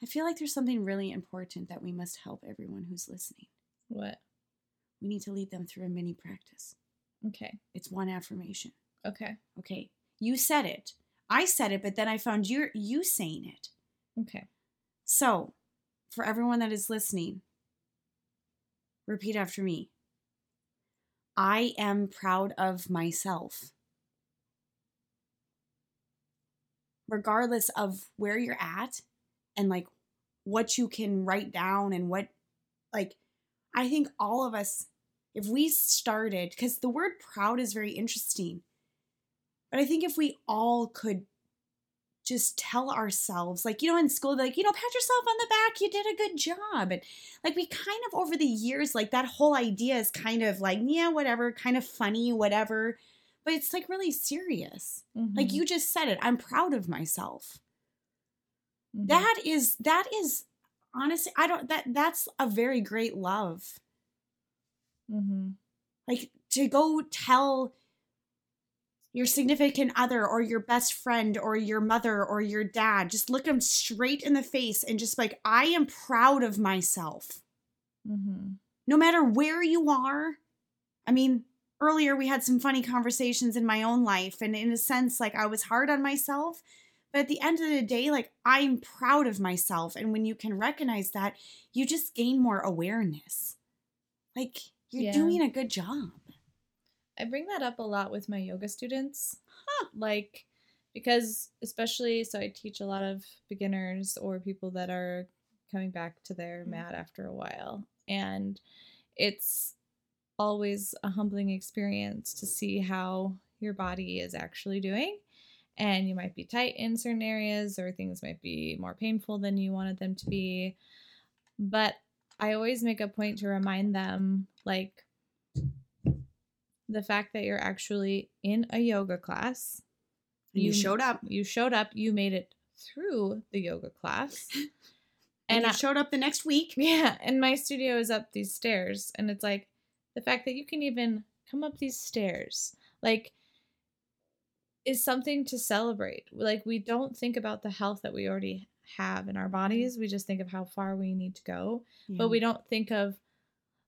[SPEAKER 2] I feel like there's something really important that we must help everyone who's listening.
[SPEAKER 1] What?
[SPEAKER 2] We need to lead them through a mini practice.
[SPEAKER 1] Okay.
[SPEAKER 2] It's one affirmation.
[SPEAKER 1] Okay.
[SPEAKER 2] Okay. You said it. I said it, but then I found you you saying it.
[SPEAKER 1] Okay.
[SPEAKER 2] So, for everyone that is listening, repeat after me. I am proud of myself. regardless of where you're at and like what you can write down and what like I think all of us if we started cuz the word proud is very interesting. But I think if we all could just tell ourselves like you know in school like you know pat yourself on the back you did a good job and like we kind of over the years like that whole idea is kind of like yeah whatever kind of funny whatever but it's like really serious. Mm-hmm. Like you just said it. I'm proud of myself. Mm-hmm. That is that is honestly I don't that that's a very great love. Mm-hmm. Like to go tell your significant other or your best friend or your mother or your dad just look them straight in the face and just like I am proud of myself. Mm-hmm. No matter where you are. I mean, earlier we had some funny conversations in my own life and in a sense like I was hard on myself But at the end of the day, like I'm proud of myself. And when you can recognize that, you just gain more awareness. Like you're yeah. doing a good job.
[SPEAKER 1] I bring that up a lot with my yoga students. Huh. Like, because especially, so I teach a lot of beginners or people that are coming back to their mm. mat after a while. And it's always a humbling experience to see how your body is actually doing. And you might be tight in certain areas, or things might be more painful than you wanted them to be. But I always make a point to remind them like, the fact that you're actually in a yoga class.
[SPEAKER 2] You, you showed up.
[SPEAKER 1] You showed up. You made it through the yoga class.
[SPEAKER 2] and, and I showed up the next week.
[SPEAKER 1] Yeah. And my studio is up these stairs. And it's like the fact that you can even come up these stairs, like, is something to celebrate. Like, we don't think about the health that we already have in our bodies. We just think of how far we need to go. Yeah. But we don't think of,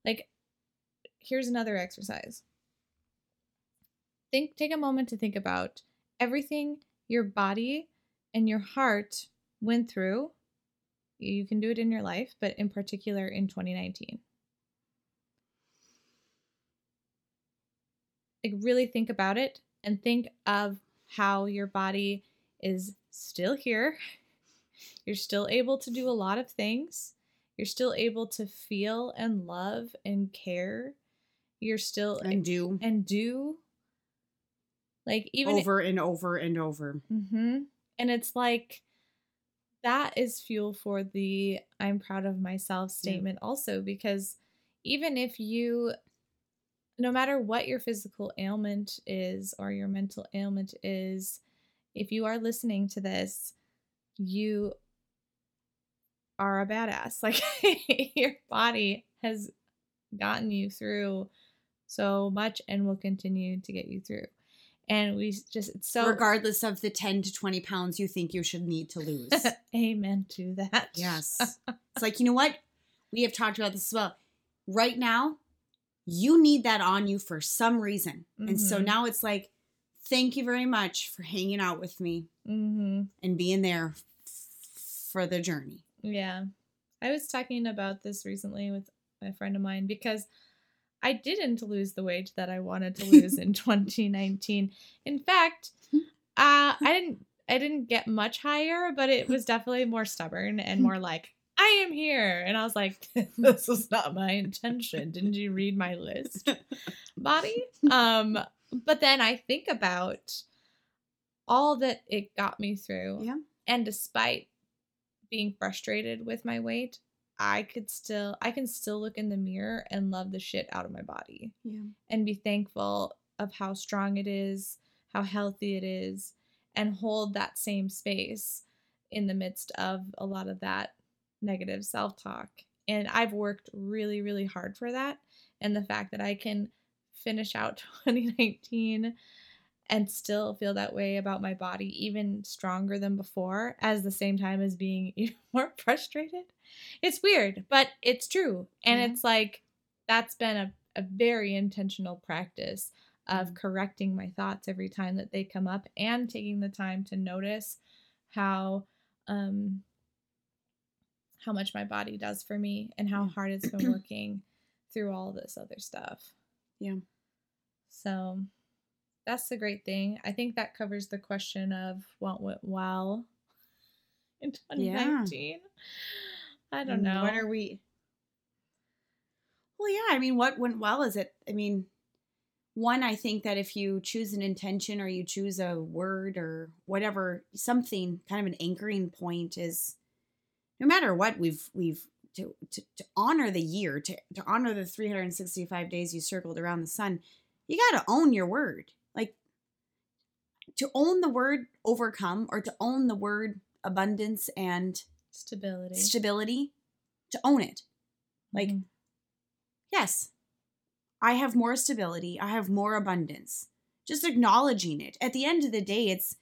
[SPEAKER 1] like, here's another exercise think take a moment to think about everything your body and your heart went through. You can do it in your life, but in particular in 2019. Like really think about it and think of how your body is still here. You're still able to do a lot of things. You're still able to feel and love and care. You're still
[SPEAKER 2] and do
[SPEAKER 1] and do like even
[SPEAKER 2] over and over and over.
[SPEAKER 1] Mm-hmm. And it's like that is fuel for the I'm proud of myself statement yeah. also because even if you no matter what your physical ailment is or your mental ailment is, if you are listening to this, you are a badass. Like your body has gotten you through so much and will continue to get you through. And we just it's so
[SPEAKER 2] regardless of the 10 to 20 pounds you think you should need to lose.
[SPEAKER 1] Amen to that.
[SPEAKER 2] Yes. It's like you know what? We have talked about this as well. Right now you need that on you for some reason mm-hmm. and so mm-hmm. now it's like thank you very much for hanging out with me mm-hmm. and being there f- for the journey
[SPEAKER 1] yeah i was talking about this recently with a friend of mine because I didn't lose the weight that I wanted to lose in 2019. In fact, uh, I didn't I didn't get much higher, but it was definitely more stubborn and more like I am here. And I was like, this was not my intention. Didn't you read my list, body? Um, but then I think about all that it got me through.
[SPEAKER 2] Yeah.
[SPEAKER 1] And despite being frustrated with my weight, I could still I can still look in the mirror and love the shit out of my body.
[SPEAKER 2] Yeah.
[SPEAKER 1] And be thankful of how strong it is, how healthy it is, and hold that same space in the midst of a lot of that negative self-talk. And I've worked really really hard for that and the fact that I can finish out 2019 and still feel that way about my body even stronger than before as the same time as being even more frustrated it's weird but it's true and yeah. it's like that's been a, a very intentional practice of mm-hmm. correcting my thoughts every time that they come up and taking the time to notice how um how much my body does for me and how hard it's been working through all this other stuff
[SPEAKER 2] yeah
[SPEAKER 1] so that's the great thing. I think that covers the question of what went well in 2019. Yeah. I don't know.
[SPEAKER 2] When are we? Well, yeah. I mean, what went well is it? I mean, one, I think that if you choose an intention or you choose a word or whatever, something kind of an anchoring point is no matter what we've we've to, to, to honor the year, to, to honor the 365 days you circled around the sun, you got to own your word. Like to own the word overcome or to own the word abundance and
[SPEAKER 1] stability.
[SPEAKER 2] stability to own it. Like mm-hmm. yes i have more stability i have more abundance. Just acknowledging it. At the end of the day it's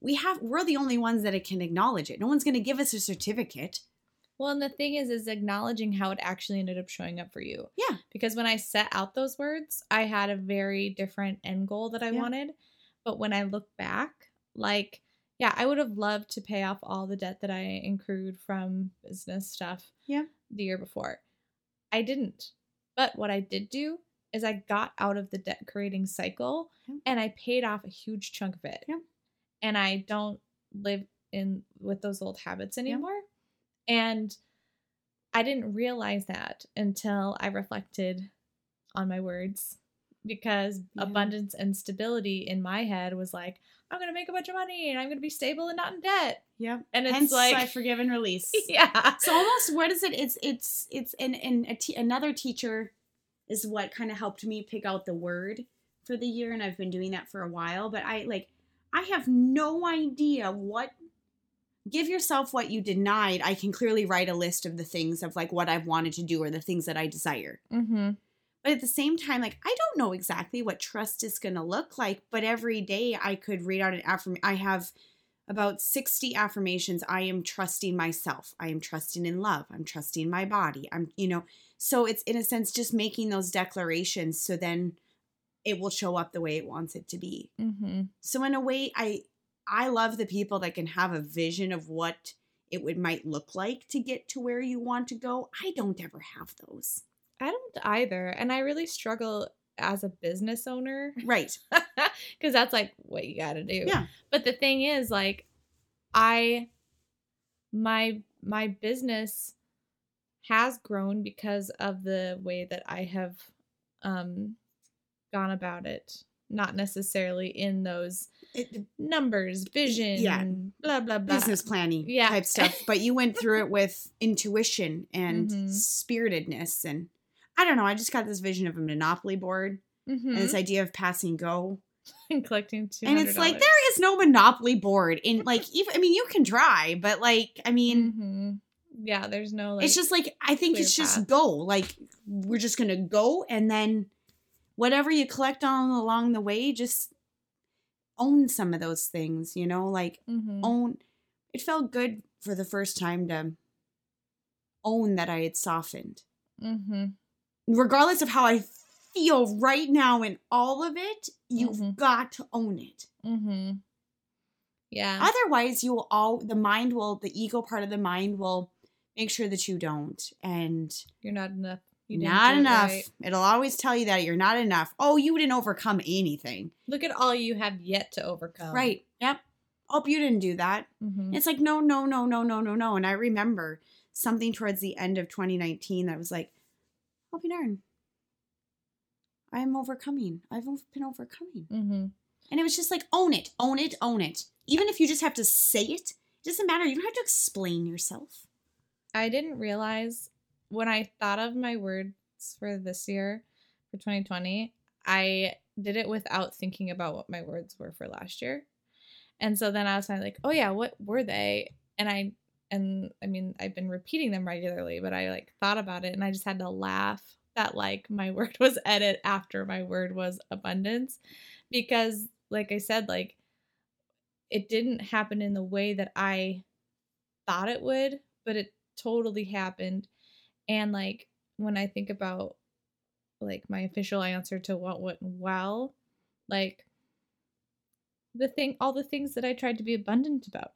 [SPEAKER 2] we have we're the only ones that it can acknowledge it no one's going to give us a certificate
[SPEAKER 1] well and the thing is is acknowledging how it actually ended up showing up for you
[SPEAKER 2] yeah
[SPEAKER 1] because when i set out those words i had a very different end goal that i yeah. wanted but when I look back, like yeah, I would have loved to pay off all the debt that I accrued from business stuff.
[SPEAKER 2] Yeah.
[SPEAKER 1] The year before. I didn't. But what I did do is I got out of the debt creating cycle yeah. and I paid off a huge chunk of it.
[SPEAKER 2] Yeah.
[SPEAKER 1] And I don't live in with those old habits anymore. And I didn't realize that until I reflected on my words because yeah. abundance and stability in my head was like, I'm gonna make a bunch of money and I'm gonna be stable and not in debt.
[SPEAKER 2] Yeah,
[SPEAKER 1] and it's
[SPEAKER 2] Hence,
[SPEAKER 1] like
[SPEAKER 2] I forgive and release.
[SPEAKER 1] Yeah.
[SPEAKER 2] So almost what is it? It's it's it's and and a t- another teacher is what kind of helped me pick out the word for the year, and I've been doing that for a while. But I like I have no idea what. Give yourself what you denied. I can clearly write a list of the things of like what I've wanted to do or the things that I desire.
[SPEAKER 1] Mm-hmm.
[SPEAKER 2] But at the same time, like I don't know exactly what trust is going to look like, but every day I could read out an affirmation. I have about 60 affirmations. I am trusting myself. I am trusting in love. I'm trusting my body. I'm, you know, so it's in a sense just making those declarations so then it will show up the way it wants it to be.
[SPEAKER 1] Mm-hmm.
[SPEAKER 2] So in a way, I I love the people that can have a vision of what it would might look like to get to where you want to go. I don't ever have those.
[SPEAKER 1] I don't either. And I really struggle as a business owner.
[SPEAKER 2] Right.
[SPEAKER 1] Because that's like what you got to do.
[SPEAKER 2] Yeah.
[SPEAKER 1] But the thing is, like, I, my, my business has grown because of the way that I have um gone about it not necessarily in those it, numbers, vision,
[SPEAKER 2] yeah,
[SPEAKER 1] blah blah blah,
[SPEAKER 2] business planning,
[SPEAKER 1] yeah.
[SPEAKER 2] type stuff. But you went through it with intuition and mm-hmm. spiritedness, and I don't know. I just got this vision of a monopoly board
[SPEAKER 1] mm-hmm.
[SPEAKER 2] and this idea of passing go
[SPEAKER 1] and collecting two.
[SPEAKER 2] And it's like there is no monopoly board in like even. I mean, you can try, but like I mean.
[SPEAKER 1] Mm-hmm. Yeah, there's no. Like,
[SPEAKER 2] it's just like I think it's just go. Like we're just gonna go, and then whatever you collect on along the way, just own some of those things, you know, like
[SPEAKER 1] mm-hmm.
[SPEAKER 2] own it felt good for the first time to own that I had softened.
[SPEAKER 1] Mm-hmm.
[SPEAKER 2] Regardless of how I feel right now in all of it, you've mm-hmm. got to own it.
[SPEAKER 1] Mm-hmm. Yeah.
[SPEAKER 2] Otherwise, you will all the mind will the ego part of the mind will make sure that you don't, and
[SPEAKER 1] you're not enough
[SPEAKER 2] not enough. It right. It'll always tell you that you're not enough. Oh, you didn't overcome anything.
[SPEAKER 1] Look at all you have yet to overcome.
[SPEAKER 2] Right. Yep. Oh, you didn't do that.
[SPEAKER 1] Mm-hmm.
[SPEAKER 2] It's like, no, no, no, no, no, no, no. And I remember something towards the end of 2019 that was like, I'll be darn. I am overcoming. I've been overcoming.
[SPEAKER 1] Mm-hmm.
[SPEAKER 2] And it was just like, own it, own it, own it. Even if you just have to say it, it doesn't matter. You don't have to explain yourself.
[SPEAKER 1] I didn't realize when I thought of my words for this year, for 2020, I did it without thinking about what my words were for last year. And so then I was kind of like, oh yeah, what were they? And I, and I mean, I've been repeating them regularly, but I like thought about it and I just had to laugh that like my word was edit after my word was abundance because like I said, like it didn't happen in the way that I thought it would, but it totally happened and like when I think about like my official answer to what went well, like the thing all the things that I tried to be abundant about.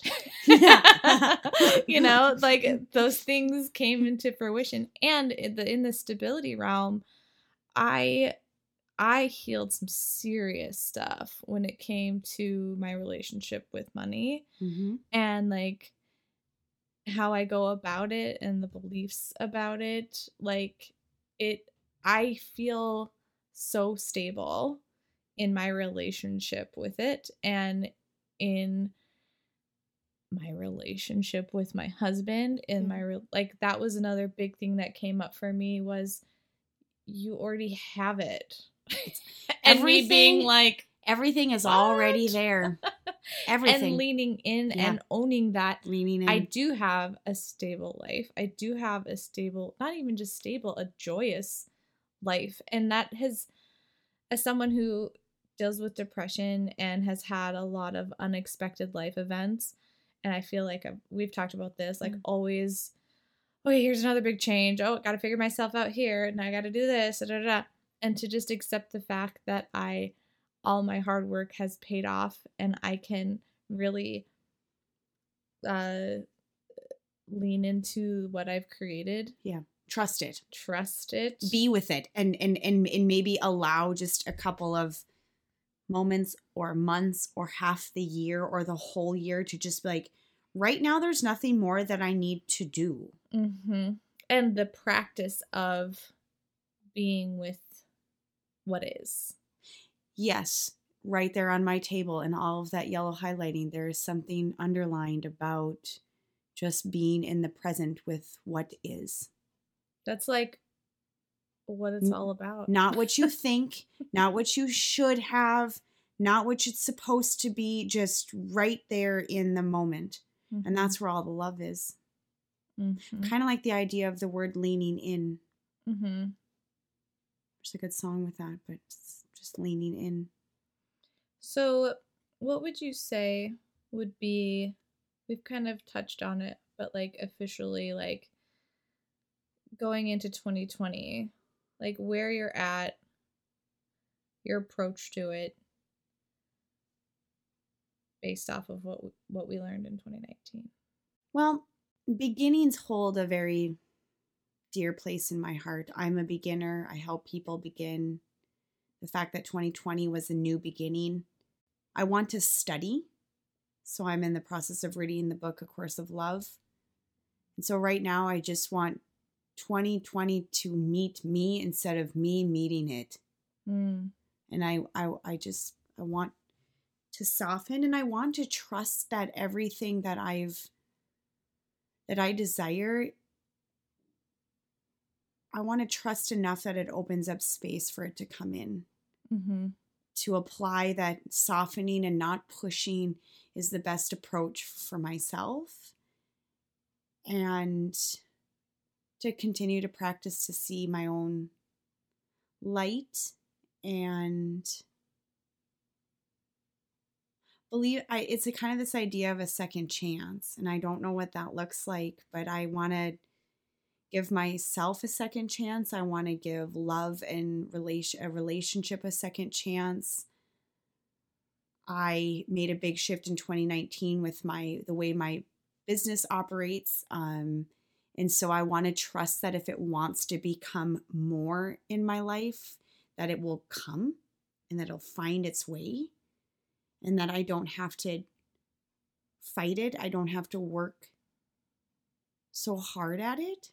[SPEAKER 1] you know, like those things came into fruition and in the in the stability realm, I I healed some serious stuff when it came to my relationship with money.
[SPEAKER 2] Mm-hmm.
[SPEAKER 1] And like how I go about it and the beliefs about it. Like it I feel so stable in my relationship with it and in my relationship with my husband in my mm-hmm. re- like that was another big thing that came up for me was you already have it
[SPEAKER 2] and Everything, me being like Everything is what? already there. Everything.
[SPEAKER 1] and leaning in yeah. and owning that.
[SPEAKER 2] Leaning in.
[SPEAKER 1] I do have a stable life. I do have a stable, not even just stable, a joyous life. And that has, as someone who deals with depression and has had a lot of unexpected life events, and I feel like I've, we've talked about this, like mm. always, okay, here's another big change. Oh, got to figure myself out here. And I got to do this. Da, da, da. And to just accept the fact that I all my hard work has paid off and I can really uh lean into what I've created.
[SPEAKER 2] Yeah. Trust it.
[SPEAKER 1] Trust it.
[SPEAKER 2] Be with it and and and and maybe allow just a couple of moments or months or half the year or the whole year to just be like right now there's nothing more that I need to do.
[SPEAKER 1] Mm-hmm. And the practice of being with what is.
[SPEAKER 2] Yes, right there on my table and all of that yellow highlighting, there is something underlined about just being in the present with what is.
[SPEAKER 1] That's like what it's all about.
[SPEAKER 2] Not what you think, not what you should have, not what it's supposed to be, just right there in the moment. Mm-hmm. And that's where all the love is. Mm-hmm. Kind of like the idea of the word leaning in. Mm-hmm. There's a good song with that, but just leaning in.
[SPEAKER 1] So, what would you say would be? We've kind of touched on it, but like officially, like going into 2020, like where you're at, your approach to it, based off of what what we learned in 2019.
[SPEAKER 2] Well, beginnings hold a very dear place in my heart. I'm a beginner. I help people begin. The fact that 2020 was a new beginning I want to study. So I'm in the process of reading the book A Course of Love. And so right now I just want 2020 to meet me instead of me meeting it. Mm. And I, I I just I want to soften and I want to trust that everything that I've that I desire I want to trust enough that it opens up space for it to come in. Mm-hmm to apply that softening and not pushing is the best approach for myself. And to continue to practice to see my own light and believe I it's a kind of this idea of a second chance and I don't know what that looks like but I want to give myself a second chance. I want to give love and relation a relationship a second chance. I made a big shift in 2019 with my the way my business operates. Um, and so I want to trust that if it wants to become more in my life, that it will come and that it'll find its way and that I don't have to fight it. I don't have to work so hard at it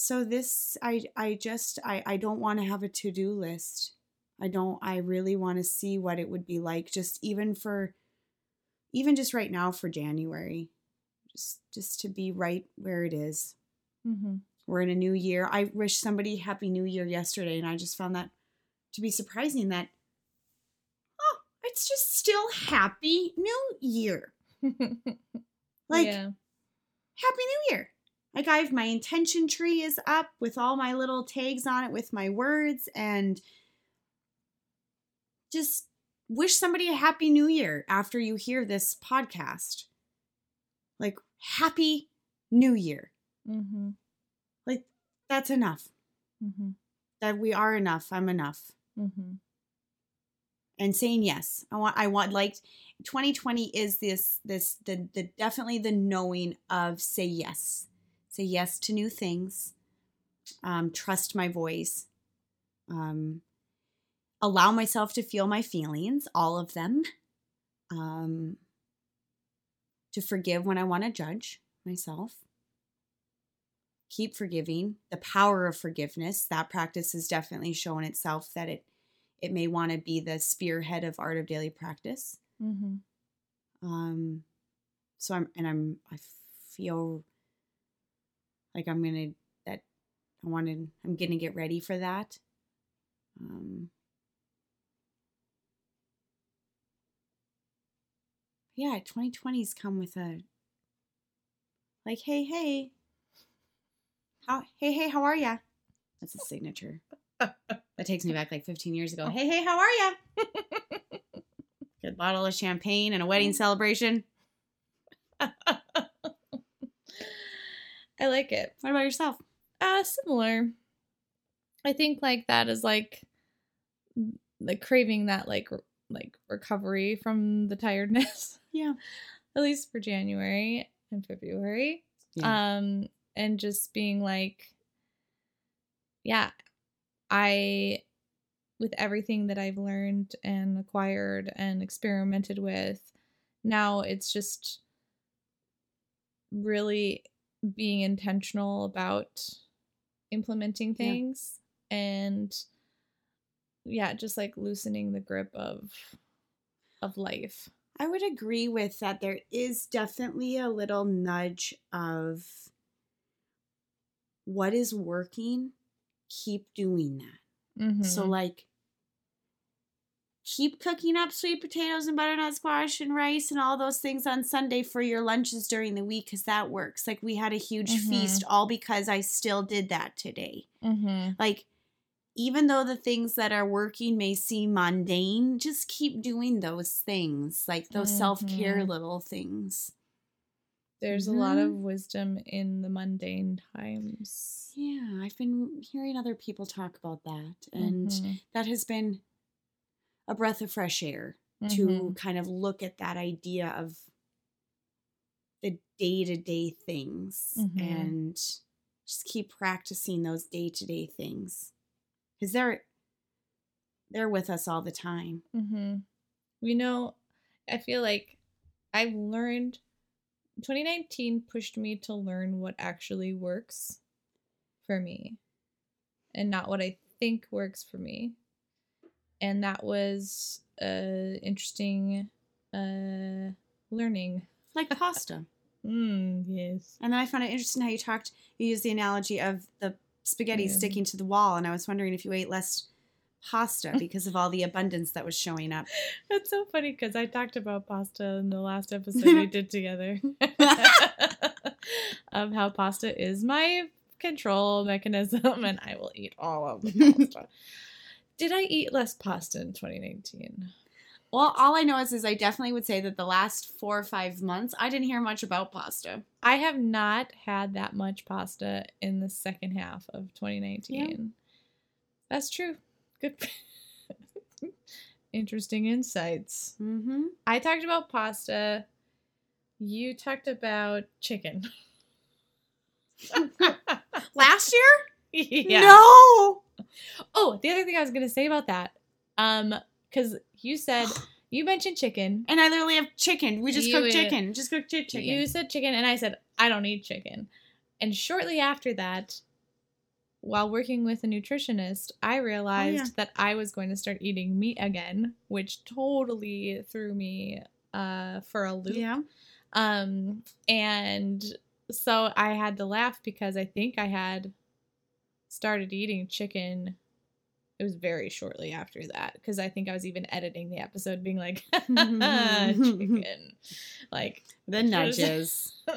[SPEAKER 2] so this i i just i i don't want to have a to-do list i don't i really want to see what it would be like just even for even just right now for january just just to be right where it is. Mm-hmm. we're in a new year i wish somebody happy new year yesterday and i just found that to be surprising that oh it's just still happy new year like yeah. happy new year like I've my intention tree is up with all my little tags on it with my words and just wish somebody a happy new year after you hear this podcast. Like happy new year. Mm-hmm. Like that's enough. Mm-hmm. That we are enough. I'm enough. Mm-hmm. And saying yes. I want. I want. Like 2020 is this. This. The. The. Definitely the knowing of say yes say yes to new things, um, trust my voice, um, allow myself to feel my feelings, all of them, um, to forgive when I want to judge myself. Keep forgiving. The power of forgiveness. That practice has definitely shown itself that it it may want to be the spearhead of art of daily practice. Mm-hmm. Um, so I'm and I'm I feel like I'm gonna that I wanted I'm gonna get ready for that. Um, yeah, 2020's come with a like, hey, hey, how, hey, hey, how are ya? That's a signature. that takes me back like 15 years ago. Hey, hey, how are ya? Good bottle of champagne and a wedding celebration.
[SPEAKER 1] I like it.
[SPEAKER 2] What about yourself?
[SPEAKER 1] Uh, similar. I think like that is like like craving that like like recovery from the tiredness.
[SPEAKER 2] Yeah.
[SPEAKER 1] at least for January and February. Yeah. Um, and just being like, yeah, I, with everything that I've learned and acquired and experimented with, now it's just really being intentional about implementing things yeah. and yeah just like loosening the grip of of life
[SPEAKER 2] i would agree with that there is definitely a little nudge of what is working keep doing that mm-hmm. so like keep cooking up sweet potatoes and butternut squash and rice and all those things on Sunday for your lunches during the week because that works. Like we had a huge mm-hmm. feast all because I still did that today. Mm-hmm. Like even though the things that are working may seem mundane, just keep doing those things, like those mm-hmm. self care little things.
[SPEAKER 1] There's a lot of wisdom in the mundane times.
[SPEAKER 2] Yeah, I've been hearing other people talk about that, and mm-hmm. that has been a breath of fresh air mm-hmm. to kind of look at that idea of the day to day things mm-hmm. and just keep practicing those day to day things because they're they're with us all the time.
[SPEAKER 1] Mm-hmm. We know. I feel like I've learned. 2019 pushed me to learn what actually works for me, and not what I think works for me and that was uh interesting uh learning.
[SPEAKER 2] Like pasta.
[SPEAKER 1] Mm, yes.
[SPEAKER 2] And then i found it interesting how you talked you used the analogy of the spaghetti yeah. sticking to the wall and i was wondering if you ate less pasta because of all the abundance that was showing up.
[SPEAKER 1] That's so funny because i talked about pasta in the last episode we did together. Of how pasta is my control mechanism and i will eat all of the pasta did I eat less pasta in 2019?
[SPEAKER 2] Well, all I know is, is I definitely would say that the last four or five months, I didn't hear much about pasta.
[SPEAKER 1] I have not had that much pasta in the second half of 2019. Yeah. That's true. Good. Interesting insights. Mm-hmm. I talked about pasta. You talked about chicken.
[SPEAKER 2] Last year? Yeah. No.
[SPEAKER 1] Oh, the other thing I was gonna say about that, um, because you said you mentioned chicken,
[SPEAKER 2] and I literally have chicken. We just cooked chicken. Just cooked chicken.
[SPEAKER 1] You said chicken, and I said I don't eat chicken. And shortly after that, while working with a nutritionist, I realized oh, yeah. that I was going to start eating meat again, which totally threw me uh, for a loop. Yeah. Um, and so I had to laugh because I think I had started eating chicken it was very shortly after that because I think I was even editing the episode being like chicken. Like
[SPEAKER 2] the nudges.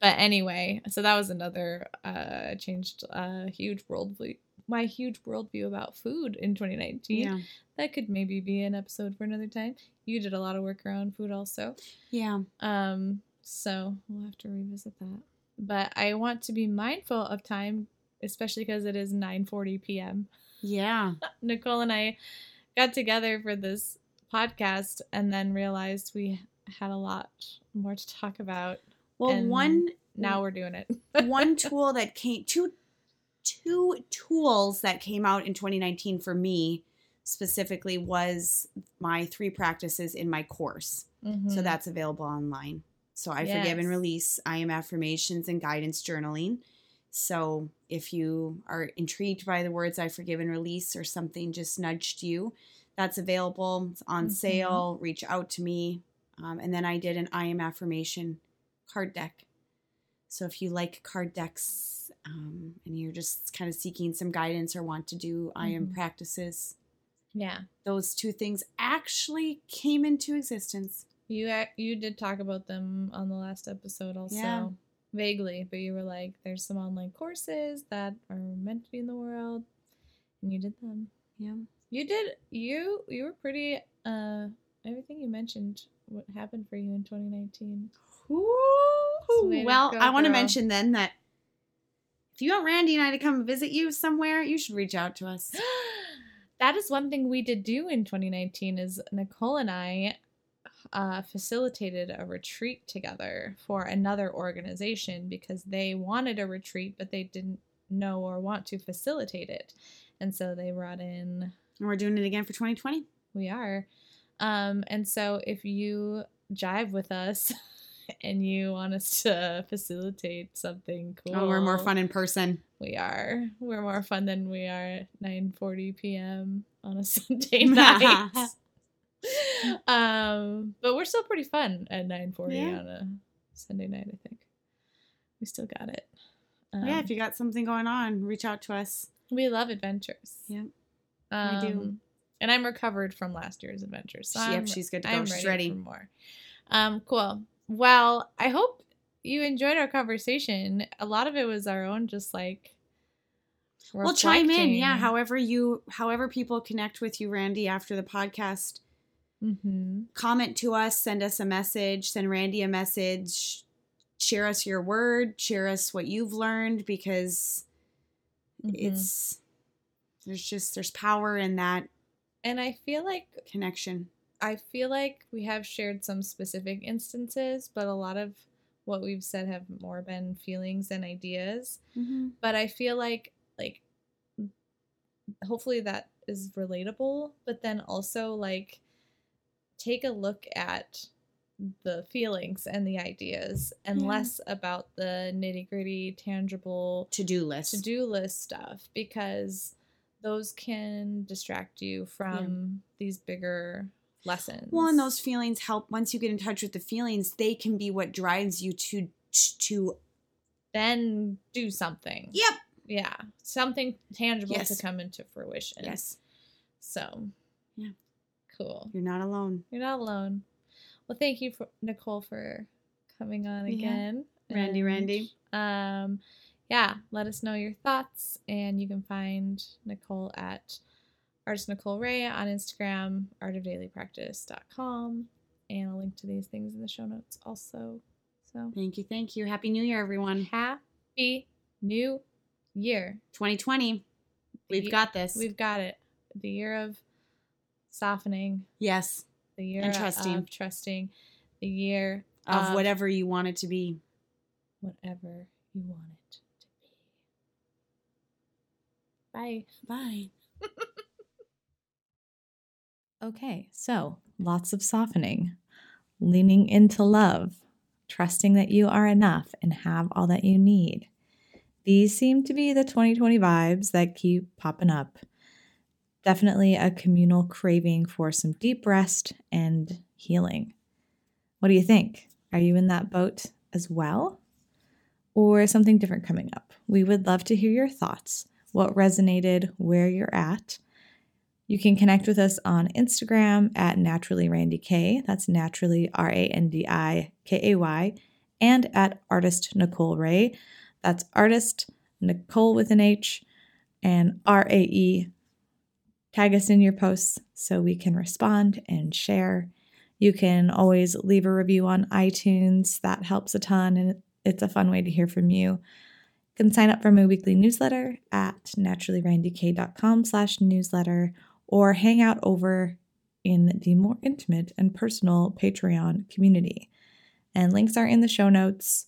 [SPEAKER 1] But anyway so that was another uh changed a uh, huge world view my huge worldview about food in 2019 yeah. that could maybe be an episode for another time. You did a lot of work around food also.
[SPEAKER 2] Yeah.
[SPEAKER 1] Um so we'll have to revisit that. But I want to be mindful of time especially because it is 9:40 p.m.
[SPEAKER 2] Yeah.
[SPEAKER 1] Nichole and I got together for this podcast and then realized we had a lot more to talk about.
[SPEAKER 2] Well, one
[SPEAKER 1] now we're doing it.
[SPEAKER 2] one tool that came two two tools that came out in 2019 for me specifically was my three practices in my course. Mm-hmm. So that's available online. So I yes. forgive and release. I am affirmations and guidance journaling. So if you are intrigued by the words I forgive and release or something just nudged you, that's available. It's on mm-hmm. sale. Reach out to me. Um, and then I did an I am affirmation card deck. So if you like card decks um, and you're just kind of seeking some guidance or want to do mm-hmm. I am mm-hmm. practices,
[SPEAKER 1] yeah,
[SPEAKER 2] those two things actually came into existence.
[SPEAKER 1] You you did talk about them on the last episode also. Yeah vaguely, but you were like, there's some online courses that are meant to be in the world, and you did them.
[SPEAKER 2] Yeah,
[SPEAKER 1] you did. You you were pretty. Uh, everything you mentioned, what happened for you in 2019.
[SPEAKER 2] Ooh, well, I want to mention then that if you want Randi and I to come visit you somewhere, you should reach out to us.
[SPEAKER 1] that is one thing we did do in 2019 is Nichole and I uh, facilitated a retreat together for another organization because they wanted a retreat, but they didn't know or want to facilitate it. And so they brought in.
[SPEAKER 2] And we're doing it again for 2020.
[SPEAKER 1] We are. Um, and so if you jive with us and you want us to facilitate something cool.
[SPEAKER 2] Oh, we're more fun in person.
[SPEAKER 1] We are. We're more fun than we are at 9:40 p.m. on a Sunday night. um, but we're still pretty fun at 9:40 yeah. on a Sunday night, I think. We still got it.
[SPEAKER 2] Um, yeah, if you got something going on, reach out to us.
[SPEAKER 1] We love adventures. Yeah. Um, we do. And I'm recovered from last year's adventures. So yep, she's good to go. I'm she's ready, ready. for more. Um, cool. Well, I hope you enjoyed our conversation. A lot of it was our own, just like.
[SPEAKER 2] Well, chime in, yeah. However you, however people connect with you, Randi, after the podcast. Mm-hmm. Comment to us, send us a message, send Randi a message, share us your word, share us what you've learned because mm-hmm. it's there's just there's power in that.
[SPEAKER 1] And I feel like
[SPEAKER 2] connection.
[SPEAKER 1] I feel like we have shared some specific instances, but a lot of what we've said have more been feelings and ideas. Mm-hmm. But I feel like like hopefully that is relatable, but then also like take a look at the feelings and the ideas and yeah. less about the nitty gritty tangible
[SPEAKER 2] to-do list
[SPEAKER 1] to-do list stuff because those can distract you from yeah. these bigger lessons.
[SPEAKER 2] Well, and those feelings help once you get in touch with the feelings, they can be what drives you to to
[SPEAKER 1] then do something.
[SPEAKER 2] Yep.
[SPEAKER 1] Yeah. Something tangible yes. to come into fruition. Yes. So. Cool.
[SPEAKER 2] You're not alone.
[SPEAKER 1] You're not alone. Well, thank you for Nichole for coming on yeah. again.
[SPEAKER 2] Randi, and, Randi.
[SPEAKER 1] Um yeah, let us know your thoughts and you can find Nichole at Artist Nichole Rae on Instagram, artofdailypractice.com, and a link to these things in the show notes also. So
[SPEAKER 2] thank you, thank you. Happy New Year, everyone.
[SPEAKER 1] Happy New Year.
[SPEAKER 2] 2020. We've got this.
[SPEAKER 1] We've got it. The year of softening.
[SPEAKER 2] Yes.
[SPEAKER 1] The year and trusting. of trusting. The year
[SPEAKER 2] of, of whatever you want it to be.
[SPEAKER 1] Whatever you want it to be. Bye.
[SPEAKER 2] Bye.
[SPEAKER 1] Okay, so lots of softening, leaning into love, trusting that you are enough and have all that you need. These seem to be the 2020 vibes that keep popping up. Definitely a communal craving for some deep rest and healing. What do you think? Are you in that boat as well? Or something different coming up? We would love to hear your thoughts, what resonated, where you're at you can connect with us on Instagram at naturally Randi Kay. That's naturally R A N D I K A Y, and at artist Nichole Rae. That's artist Nicole with an H and R A E. Tag us in your posts so we can respond and share. You can always leave a review on iTunes. That helps a ton and it's a fun way to hear from you. You can sign up for my weekly newsletter at naturallyrandikay.com slash newsletter or hang out over in the more intimate and personal Patreon community. And links are in the show notes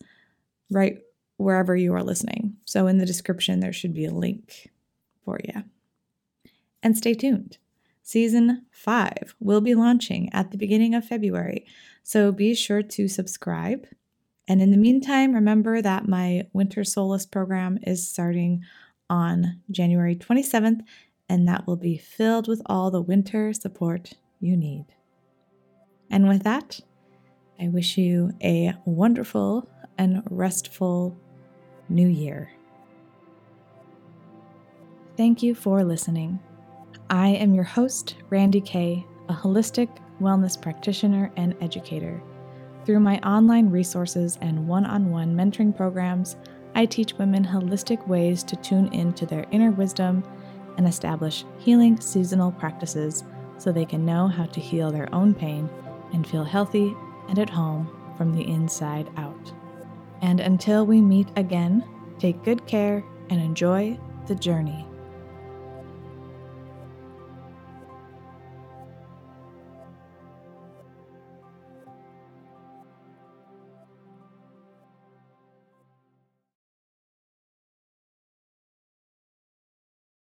[SPEAKER 1] right wherever you are listening. So in the description, there should be a link for you. And stay tuned. Season 5 will be launching at the beginning of February, so be sure to subscribe. And in the meantime, remember that my Winter Solace program is starting on January 27th and that will be filled with all the winter support you need. And with that, I wish you a wonderful and restful new year. Thank you for listening. I am your host, Randi Kay, a holistic wellness practitioner and educator. Through my online resources and one on one mentoring programs, I teach women holistic ways to tune into their inner wisdom and establish healing seasonal practices so they can know how to heal their own pain and feel healthy and at home from the inside out. And until we meet again, take good care and enjoy the journey.